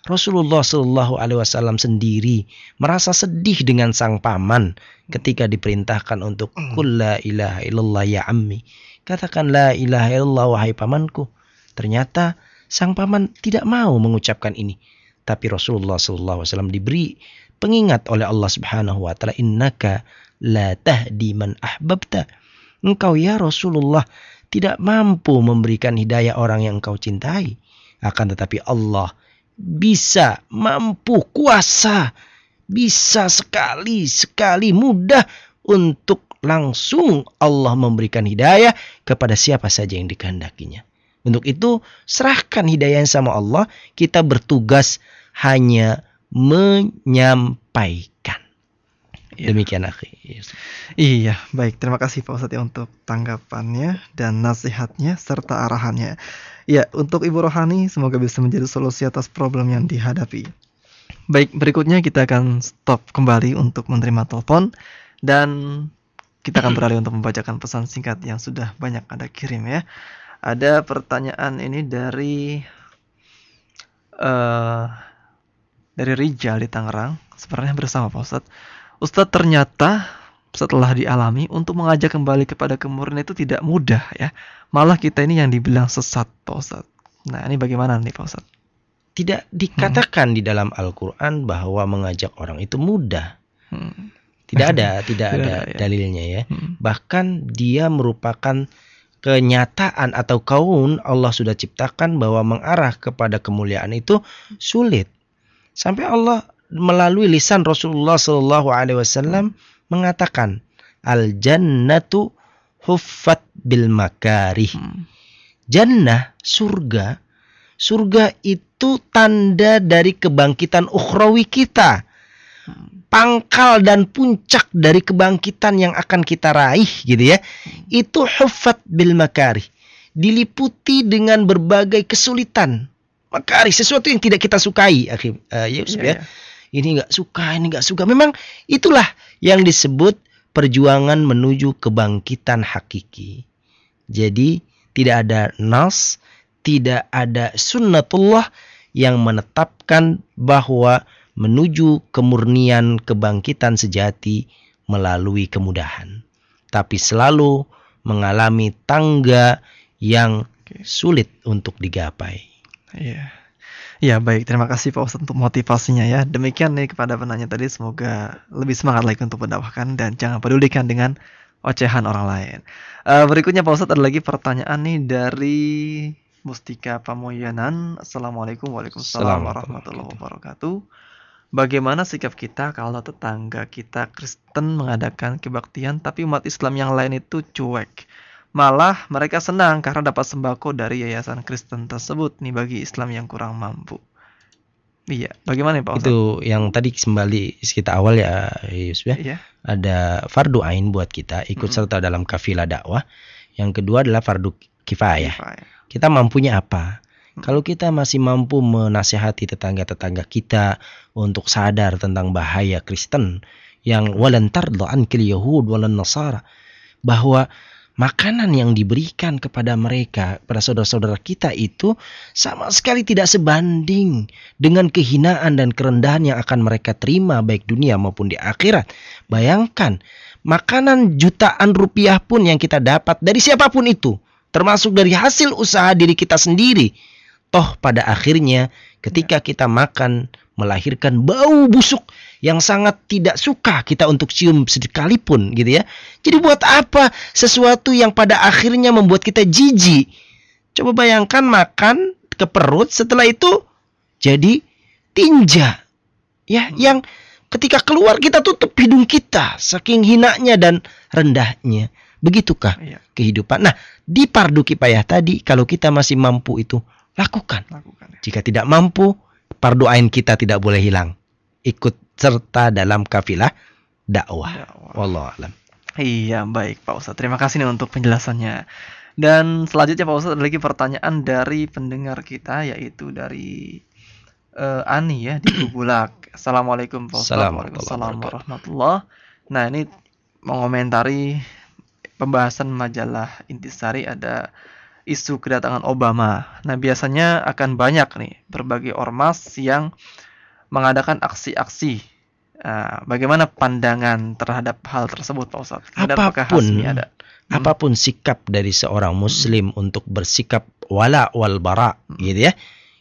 Rasulullah Shallallahu Alaihi Wasallam sendiri merasa sedih dengan sang paman ketika diperintahkan untuk kul la ilaha illallah ya ammi. Katakan la ilaha illallah wahai pamanku. Ternyata sang paman tidak mau mengucapkan ini. Tapi Rasulullah Shallallahu Alaihi Wasallam diberi pengingat oleh Allah Subhanahu Wa Taala innaka la tahdi man ahbabta. Engkau ya Rasulullah tidak mampu memberikan hidayah orang yang engkau cintai. Akan tetapi Allah bisa, mampu, kuasa, bisa sekali, sekali mudah untuk langsung Allah memberikan hidayah kepada siapa saja yang dikehendakinya. Untuk itu, serahkan hidayah sama Allah, kita bertugas hanya menyampaikan. Iya. Demikian akhi. Yes. Iya, baik. Terima kasih Pak Ustadz ya untuk tanggapannya dan nasihatnya serta arahannya. Ya, untuk Ibu Rohani semoga bisa menjadi solusi atas problem yang dihadapi. Baik, berikutnya kita akan stop kembali untuk menerima telepon dan kita akan beralih untuk membacakan pesan singkat yang sudah banyak Anda kirim ya. Ada pertanyaan ini dari eh dari Rijal di Tangerang. Sebenarnya bersama Pak Ustadz. Ustadz ternyata setelah dialami untuk mengajak kembali kepada kemurnian itu tidak mudah ya. Malah kita ini yang dibilang sesat Pak Ustadz. Nah ini bagaimana nih Pak Ustadz? Tidak dikatakan di dalam Al-Qur'an bahwa mengajak orang itu mudah. Hmm. Tidak ada, tidak ada, ya. dalilnya ya. Hmm. Bahkan dia merupakan kenyataan atau kaun Allah sudah ciptakan bahwa mengarah kepada kemuliaan itu sulit. Sampai Allah melalui lisan Rasulullah Shallallahu Alaihi Wasallam mengatakan al jannatu huffat bil makarih. Hmm. Jannah surga surga itu tanda dari kebangkitan ukhrawi kita. Pangkal dan puncak dari kebangkitan yang akan kita raih gitu ya. Itu huffat bil makarih. Diliputi dengan berbagai kesulitan. Makarih sesuatu yang tidak kita sukai, akhir eh, Yusuf ya. iya. Ini nggak suka, ini nggak suka. Memang itulah yang disebut perjuangan menuju kebangkitan hakiki. Jadi tidak ada nas, tidak ada sunnatullah yang menetapkan bahwa menuju kemurnian kebangkitan sejati melalui kemudahan. Tapi selalu mengalami tangga yang sulit untuk digapai. Iya. Ya baik, terima kasih Pak Ustadz untuk motivasinya ya. Demikian nih kepada penanya tadi, semoga lebih semangat lagi untuk mendakwahkan dan jangan pedulikan dengan ocehan orang lain. Eh, berikutnya Pak Ustadz ada lagi pertanyaan nih dari Mustika Pamoyanan. Assalamualaikum Waalaikumsalam Assalamualaikum warahmatullahi wabarakatuh. Bagaimana sikap kita kalau tetangga kita Kristen mengadakan kebaktian tapi umat Islam yang lain itu cuek? Malah mereka senang karena dapat sembako dari yayasan Kristen tersebut nih bagi Islam yang kurang mampu. Iya, bagaimana ya Pak Ustadz? Itu yang tadi kembali kita awal ya Yusuf ya. Iya. Ada fardu ain buat kita ikut Mm-mm. serta dalam kafilah dakwah. Yang kedua adalah fardu kifayah. Kifayah. Kita mampunya apa? Hmm. Kalau kita masih mampu menasihati tetangga-tetangga kita untuk sadar tentang bahaya Kristen yang walan tarda ankil yahud walan nasara bahwa makanan yang diberikan kepada mereka, pada saudara-saudara kita itu sama sekali tidak sebanding dengan kehinaan dan kerendahan yang akan mereka terima baik dunia maupun di akhirat. Bayangkan, makanan jutaan rupiah pun yang kita dapat dari siapa pun itu, termasuk dari hasil usaha diri kita sendiri. Toh pada akhirnya ketika kita makan melahirkan bau busuk yang sangat tidak suka kita untuk cium sekalipun gitu ya. Jadi buat apa sesuatu yang pada akhirnya membuat kita jijik? Coba bayangkan makan ke perut setelah itu jadi tinja. Ya, yang ketika keluar kita tutup hidung kita saking hinanya dan rendahnya. Begitukah Iya, kehidupan? Nah, di pardu kipayah tadi kalau kita masih mampu itu lakukan. lakukan ya. Jika tidak mampu, pardu ain kita tidak boleh hilang. Ikut serta dalam kafilah dakwah. Wallahu alam. Iya, baik Pak Ustadz. Terima kasih nih untuk penjelasannya. Dan selanjutnya Pak Ustadz ada lagi pertanyaan dari pendengar kita yaitu dari eh, Ani ya di Bubulak. Assalamualaikum Pak Ustadz. Assalamualaikum Waalaikumsalam warahmatullahi warahmatullahi. Nah ini mengomentari pembahasan majalah Intisari ada isu kedatangan Obama. Nah biasanya akan banyak nih berbagai ormas yang mengadakan aksi-aksi. Nah, bagaimana pandangan terhadap hal tersebut Pak Ustadz? Kemudian Apa pun, ada? Hmm. apa pun sikap dari seorang muslim untuk bersikap wala wal bara Hmm. gitu ya.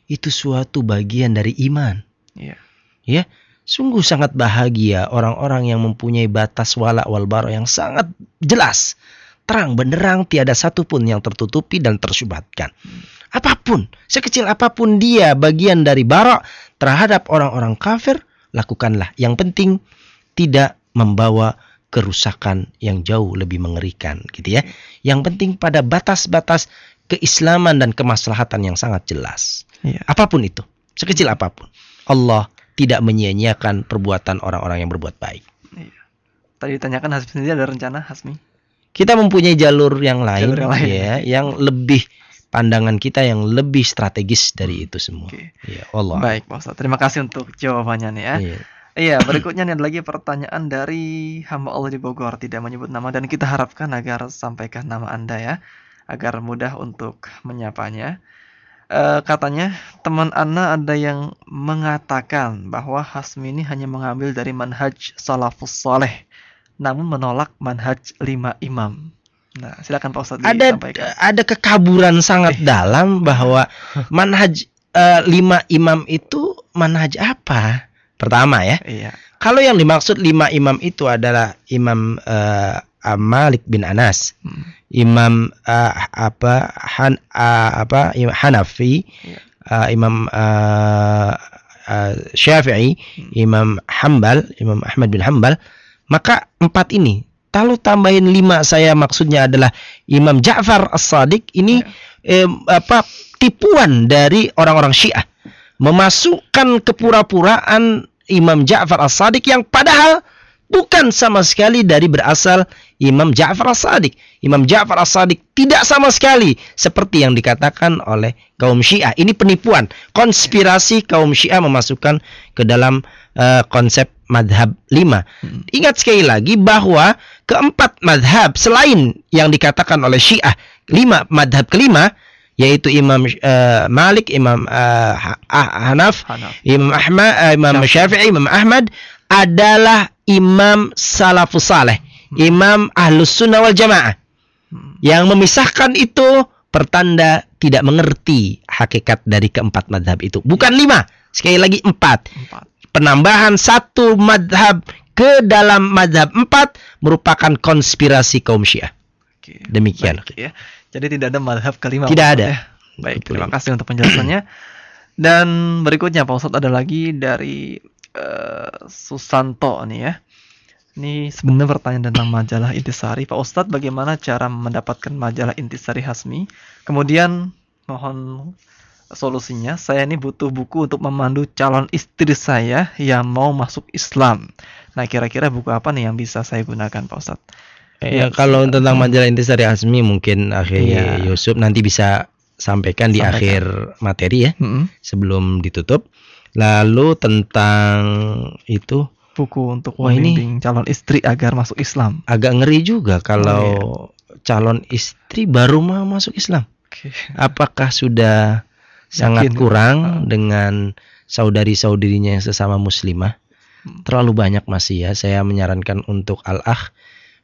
Itu suatu bagian dari iman. Iya. Ya, sungguh sangat bahagia orang-orang yang mempunyai batas wala wal bara yang sangat jelas, terang benderang, tiada satupun yang tertutupi dan tersyubhatkan. Apa pun, sekecil apa pun dia bagian dari bara terhadap orang-orang kafir, lakukanlah. Yang penting tidak membawa kerusakan yang jauh lebih mengerikan, gitu ya. Yang penting pada batas-batas keislaman dan kemaslahatan yang sangat jelas. Iya. Apa pun itu, sekecil apa pun. Allah tidak menyia-nyiakan perbuatan orang-orang yang berbuat baik. Iya. Tadi ditanyakan Hasmi sendiri ada rencana Hasmi? Kita mempunyai jalur yang lain, Jalur yang lain. ya, yang lebih pandangan kita yang lebih strategis dari itu semua. Oke. Ya, Allah. Baik Pak Ustadz, terima kasih untuk jawabannya nih ya. Iya. Iya, berikutnya nih ada lagi pertanyaan dari hamba Allah di Bogor tidak menyebut nama dan kita harapkan agar sampaikan nama Anda ya, agar mudah untuk menyapanya. Eh, katanya teman Ana ada yang mengatakan bahwa Hasmi ini hanya mengambil dari manhaj salafus soleh, namun menolak manhaj lima imam. Nah, silakan Pak Ustadz ada disampaikan. ada kekaburan sangat dalam bahwa manhaj eh, lima imam itu manhaj apa? Pertama ya, Iya, kalau yang dimaksud lima imam itu adalah Imam eh, Malik bin Anas, Hmm. Imam eh, apa Han eh, apa Imam Hanafi, Iya. eh, Imam eh, eh, Syafi'i, Hmm. Imam Hambal, Imam Ahmad bin Hambal, maka empat ini. Kalau tambahin lima saya maksudnya adalah Imam Ja'far As-Sadiq ini Iya. em, apa tipuan dari orang-orang Syiah memasukkan kepura-puraan Imam Ja'far As-Sadiq yang padahal bukan sama sekali dari berasal Imam Ja'far As-Sadiq. Imam Ja'far As-Sadiq tidak sama sekali seperti yang dikatakan oleh kaum Syiah. Ini penipuan, konspirasi kaum Syiah memasukkan ke dalam eh, konsep madhab lima. Hmm. Ingat sekali lagi bahwa keempat madhab selain yang dikatakan oleh Syiah, lima madhab kelima yaitu Imam eh, Malik, Imam Ha- Ah- Hanaf, Hanaf. Imam Ahmad, eh, Imam Syafi'i, Imam Ahmad adalah imam salafus saleh, imam ahlus sunnah wal jamaah. Hmm. Yang memisahkan itu pertanda tidak mengerti hakikat dari keempat madhab itu. Bukan lima, sekali lagi empat. Empat. Penambahan satu madhab ke dalam madhab empat merupakan konspirasi kaum syiah. Oke. Demikian. Baik, ya. Jadi tidak ada madhab kelima. Tidak ada. Ya. Baik, Betul. terima kasih untuk penjelasannya. Dan berikutnya Pak Ustadz ada lagi dari eh, Susanto nih ya. Ini sebenarnya pertanyaan tentang majalah Intisari. Pak Ustadz bagaimana cara mendapatkan majalah Intisari Hasmi? Kemudian mohon solusinya. Saya ini butuh buku untuk memandu calon istri saya yang mau masuk Islam. Nah kira-kira buku apa nih yang bisa saya gunakan Pak Ustadz? Ya, Ya, kalau tentang majalah Intisari Asmi mungkin akhir Iya. Yusuf nanti bisa sampaikan di Sampaikan. akhir materi ya Mm-mm. sebelum ditutup. Lalu tentang itu buku untuk Wah, ini- membimbing calon istri agar masuk Islam. agak ngeri juga kalau Oh, calon istri baru mau masuk Islam. Oke. Apakah sudah sangat Yakin. kurang Ah. dengan saudari-saudarinya yang sesama muslimah? Hmm. Terlalu banyak masih ya. Saya menyarankan untuk al-akh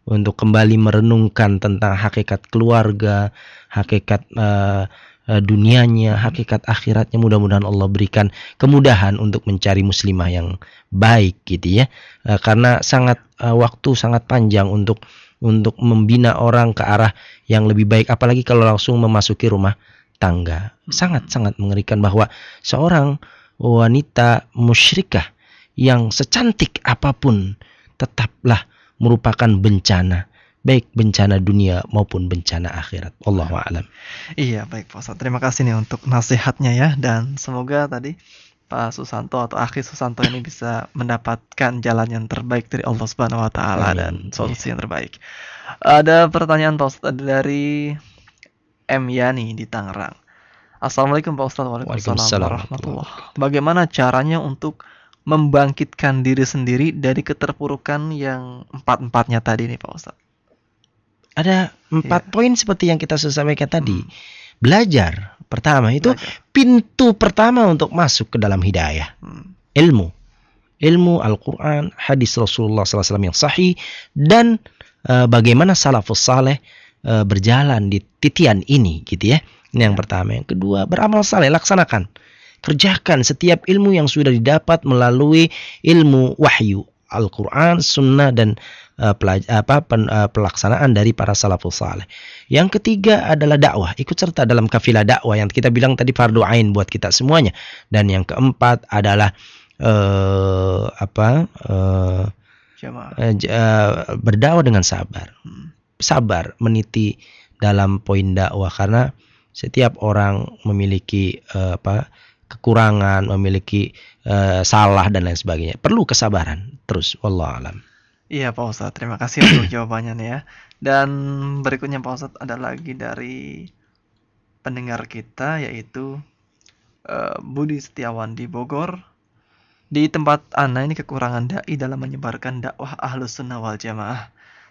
untuk kembali merenungkan tentang hakikat keluarga, hakikat eh, dunianya, hakikat akhiratnya. Mudah-mudahan Allah berikan kemudahan untuk mencari muslimah yang baik gitu ya. Eh, karena sangat eh, waktu sangat panjang untuk untuk membina orang ke arah yang lebih baik apalagi kalau langsung memasuki rumah tangga. Sangat-sangat mengerikan bahwa seorang wanita musyrikah yang secantik apa pun tetaplah merupakan bencana baik bencana dunia maupun bencana akhirat. Allahu a'lam. Iya, baik Pak Ustadz. Terima kasih nih untuk nasihatnya ya dan semoga tadi Pak Susanto atau Akhi Susanto ini bisa mendapatkan jalan yang terbaik dari Allah Subhanahu wa taala dan solusi yang terbaik. Ada pertanyaan Pak Ustadz dari M Yani di Tangerang. Assalamualaikum Pak Ustadz. Waalaikumsalam Waalaikumsalam Bagaimana caranya untuk membangkitkan diri sendiri dari keterpurukan yang empat-empatnya tadi nih Pak Ustadz? Ada empat Iya. poin seperti yang kita sampaikan tadi. Hmm. Belajar pertama itu Belajar. pintu pertama untuk masuk ke dalam hidayah. Hmm. ilmu ilmu Al-Quran hadis Rasulullah SAW yang sahih dan eh, bagaimana salafus saleh eh, berjalan di titian ini gitu ya. Ini yang pertama. Yang kedua beramal saleh laksanakan. Kerjakan setiap ilmu yang sudah didapat melalui ilmu wahyu Al-Quran, Sunnah dan eh, pelaj- apa, pen- eh, pelaksanaan dari para salafus saleh. Yang ketiga adalah dakwah, ikut serta dalam kafilah dakwah yang kita bilang tadi fardu ain buat kita semuanya. Dan yang keempat adalah eh, apa eh, eh, j- eh, berdakwah dengan sabar, Hmm. Sabar meniti dalam poin dakwah karena setiap orang memiliki eh, apa kekurangan, memiliki eh, salah dan lain sebagainya. Perlu kesabaran terus. Wallahu alam. Iya Pak Ustadz, terima kasih untuk jawabannya nih ya. Dan berikutnya Pak Ustadz ada lagi dari pendengar kita yaitu eh, Budi Setiawan di Bogor. Di tempat Ana ini kekurangan dai dalam menyebarkan dakwah ahlus sunnah wal jamaah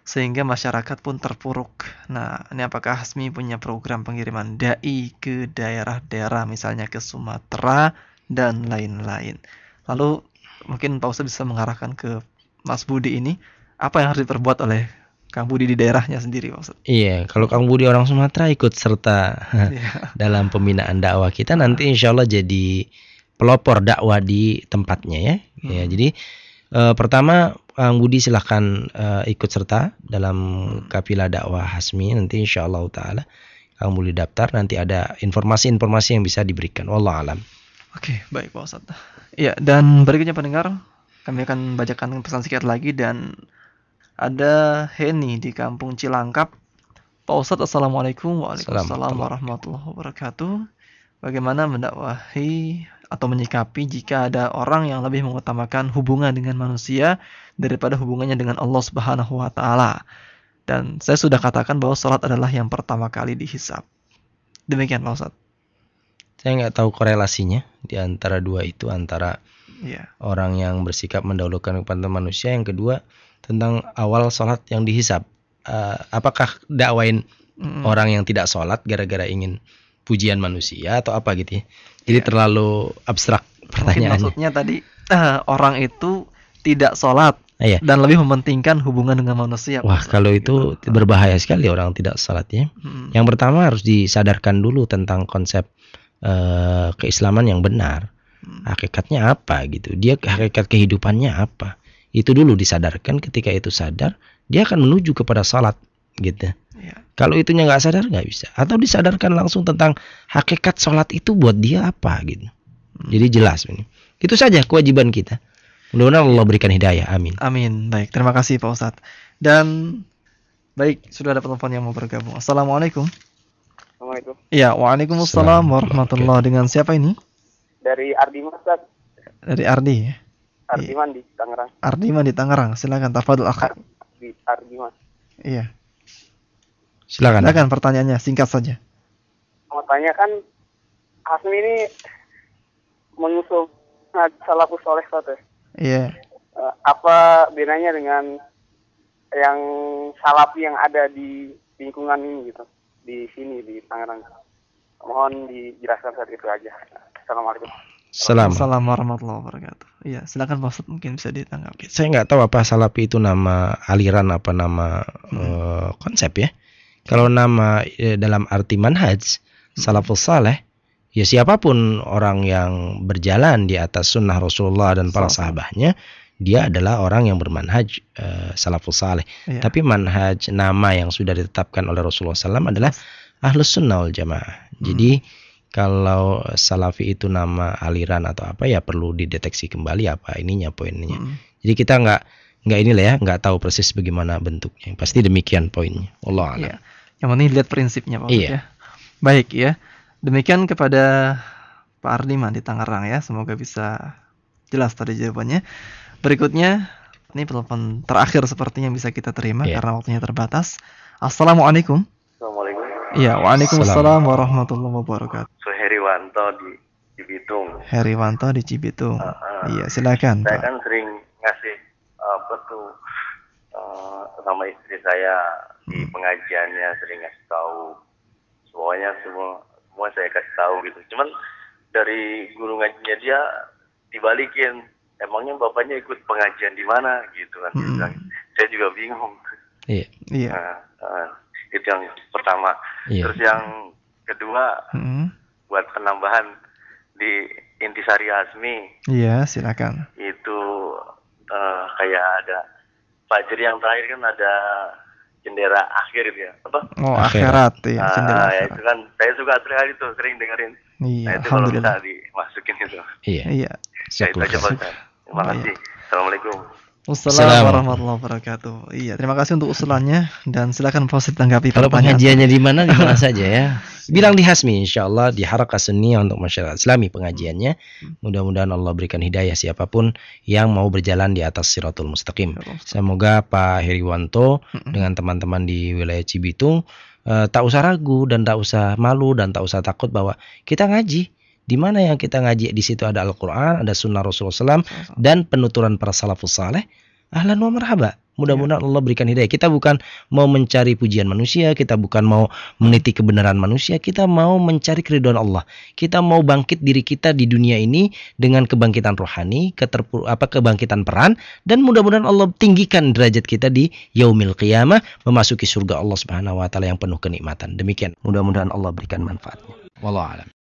sehingga masyarakat pun terpuruk. Nah, ini apakah Hasmi punya program pengiriman dai ke daerah-daerah misalnya ke Sumatera dan lain-lain. Lalu mungkin Pak Ustadz bisa mengarahkan ke Mas Budi ini apa yang harus diperbuat oleh Kang Budi di daerahnya sendiri Pak Ustadz. Iya, kalau Kang Budi orang Sumatera ikut serta Iya. dalam pembinaan dakwah kita nanti insya Allah jadi pelopor dakwah di tempatnya ya. Ya, Hmm. jadi eh, pertama Kang Budi silahkan eh, ikut serta dalam kapilah dakwah Hasmi nanti insya Allah taala Kang Budi daftar nanti ada informasi-informasi yang bisa diberikan. Wallah alam. Oke, baik Pak Ustadz. Iya, dan berikutnya pendengar, kami akan bacakan pesan singkat lagi dan ada Heni di kampung Cilangkap. Pak Ustadz, Assalamualaikum Waalaikumsalam warahmatullahi wabarakatuh. Bagaimana mendakwahi atau menyikapi jika ada orang yang lebih mengutamakan hubungan dengan manusia daripada hubungannya dengan Allah Subhanahu wa taala. Dan saya sudah katakan bahwa sholat adalah yang pertama kali dihisap. Demikian Pak Ustadz. Saya nggak tahu korelasinya di antara dua itu antara Iya. orang yang bersikap mendahulukan kepada manusia yang kedua tentang awal sholat yang dihisap Eh, apakah dakwain Mm-mm. orang yang tidak sholat gara-gara ingin pujian manusia atau apa gitu ya jadi Iya. terlalu abstrak Mungkin pertanyaannya maksudnya tadi eh, orang itu tidak sholat iya. dan lebih mementingkan hubungan dengan manusia. wah Ustadz, kalau gitu. itu berbahaya sekali orang tidak sholat ya. Mm, yang pertama harus disadarkan dulu tentang konsep eh, keislaman yang benar. Mm, hakikatnya apa gitu? Dia hakikat kehidupannya apa? Itu dulu disadarkan. Ketika itu sadar dia akan menuju kepada salat gitu. Iya. kalau itunya nggak sadar nggak bisa. Atau disadarkan langsung tentang hakikat salat itu buat dia apa gitu. Hmm. jadi jelas ini. Itu saja kewajiban kita mudah-mudahan Allah berikan hidayah amin Amin. Baik, terima kasih Pak Ustadz. Dan baik, sudah ada penelpon yang mau bergabung. Assalamualaikum. Assalamualaikum. Iya, waalaikumsalam warahmatullahi Dengan siapa ini? Dari Ardiman, Ustaz. Dari Ardi. ya? Ardiman di Tangerang. Ardiman di Tangerang. Silakan tafadhol akhi. Di Ardiman. Iya. silakan Silakan pertanyaannya singkat saja. Mau tanya kan, Hasmi ini mengusung salafus soleh ya. Iya. Eh, apa bedanya dengan yang salafi yang ada di lingkungan ini gitu? Di sini di Tangerang. Mohon dijelaskan saat itu aja. Assalamualaikum. Salam. Assalamualaikum warahmatullahi wabarakatuh. Iya, silakan Pak Ustadz mungkin bisa ditanggapi. saya nggak tahu apa salafi itu nama aliran apa nama eh, konsep ya. Kalau nama eh, dalam arti manhaj salafus saleh ya siapa pun orang yang berjalan di atas sunnah Rasulullah dan para sahabatnya dia adalah orang yang bermanhaj eh, salafus saleh Iya. tapi manhaj nama yang sudah ditetapkan oleh Rasulullah SAW adalah ahlus sunnah wal jamaah jadi kalau salafi itu nama aliran atau apa ya perlu dideteksi kembali apa ininya poinnya Mm. jadi kita nggak nggak ini lah ya nggak tahu persis bagaimana bentuknya pasti demikian poinnya Allah Iya. Yang penting lihat prinsipnya Pak Iya. ya. Baik ya. Demikian kepada Pak Ardiman di Tangerang ya. Semoga bisa jelas tadi jawabannya. Berikutnya ini telepon terakhir sepertinya bisa kita terima Iya. karena waktunya terbatas. Assalamualaikum. assalamualaikum Iya, waalaikumsalam warahmatullahi wabarakatuh. Suheriwanto di di Bitung. Heriwanto di Cibitung. Ah, Iya, silakan. Saya Pak. kan sering ngasih apa tuh eh, sama istri saya di Hmm. pengajiannya sering ngasih tahu semuanya semua semua saya kasih tahu gitu. Cuman dari guru ngajinya dia dibalikin emangnya bapaknya ikut pengajian di mana gitu kan Hmm. Saya juga bingung. iya Iya. Nah, eh, itu yang pertama. iya Terus yang kedua Mm. buat penambahan di Intisari Asmi Iya, silakan. itu eh, kayak ada Fajr yang terakhir kan ada jendera akhir gitu ya. Apa? Oh, Akhirat. akhirat ya, Ah, jendela ya akhirat. itu kan saya suka sekali tuh sering dengerin. Iya, nah itu kalau bisa dimasukin itu. Iya. Iya. ya itu aja Pak. Terima Oh, kasih. Assalamualaikum Wassalamualaikum warahmatullahi wabarakatuh. Iya, terima kasih untuk usulannya dan silakan Ustaz tanggapi Kalau pengajiannya di mana di mana saja ya. Bilang di Hasmi insyaallah di Harakah Sunniyah untuk masyarakat Islami pengajiannya. Mudah-mudahan Allah berikan hidayah siapa pun yang mau berjalan di atas Siratul Mustaqim. Semoga Pak Heriwanto dengan teman-teman di wilayah Cibitung eh, tak usah ragu dan tak usah malu dan tak usah takut bahwa kita ngaji. Di mana yang kita ngaji di situ ada Al-Qur'an, ada sunnah Rasulullah SAW dan penuturan para salafus saleh. Ahlan wa marhaba. Mudah-mudahan Allah berikan hidayah. Kita bukan mau mencari pujian manusia, kita bukan mau meniti kebenaran manusia, kita mau mencari keridhaan Allah. Kita mau bangkit diri kita di dunia ini dengan kebangkitan rohani, keterpu, apa kebangkitan peran dan mudah-mudahan Allah tinggikan derajat kita di yaumil qiyamah memasuki surga Allah Subhanahu wa taala yang penuh kenikmatan. Demikian. Mudah-mudahan Allah berikan manfaatnya. Wallahu a'lam.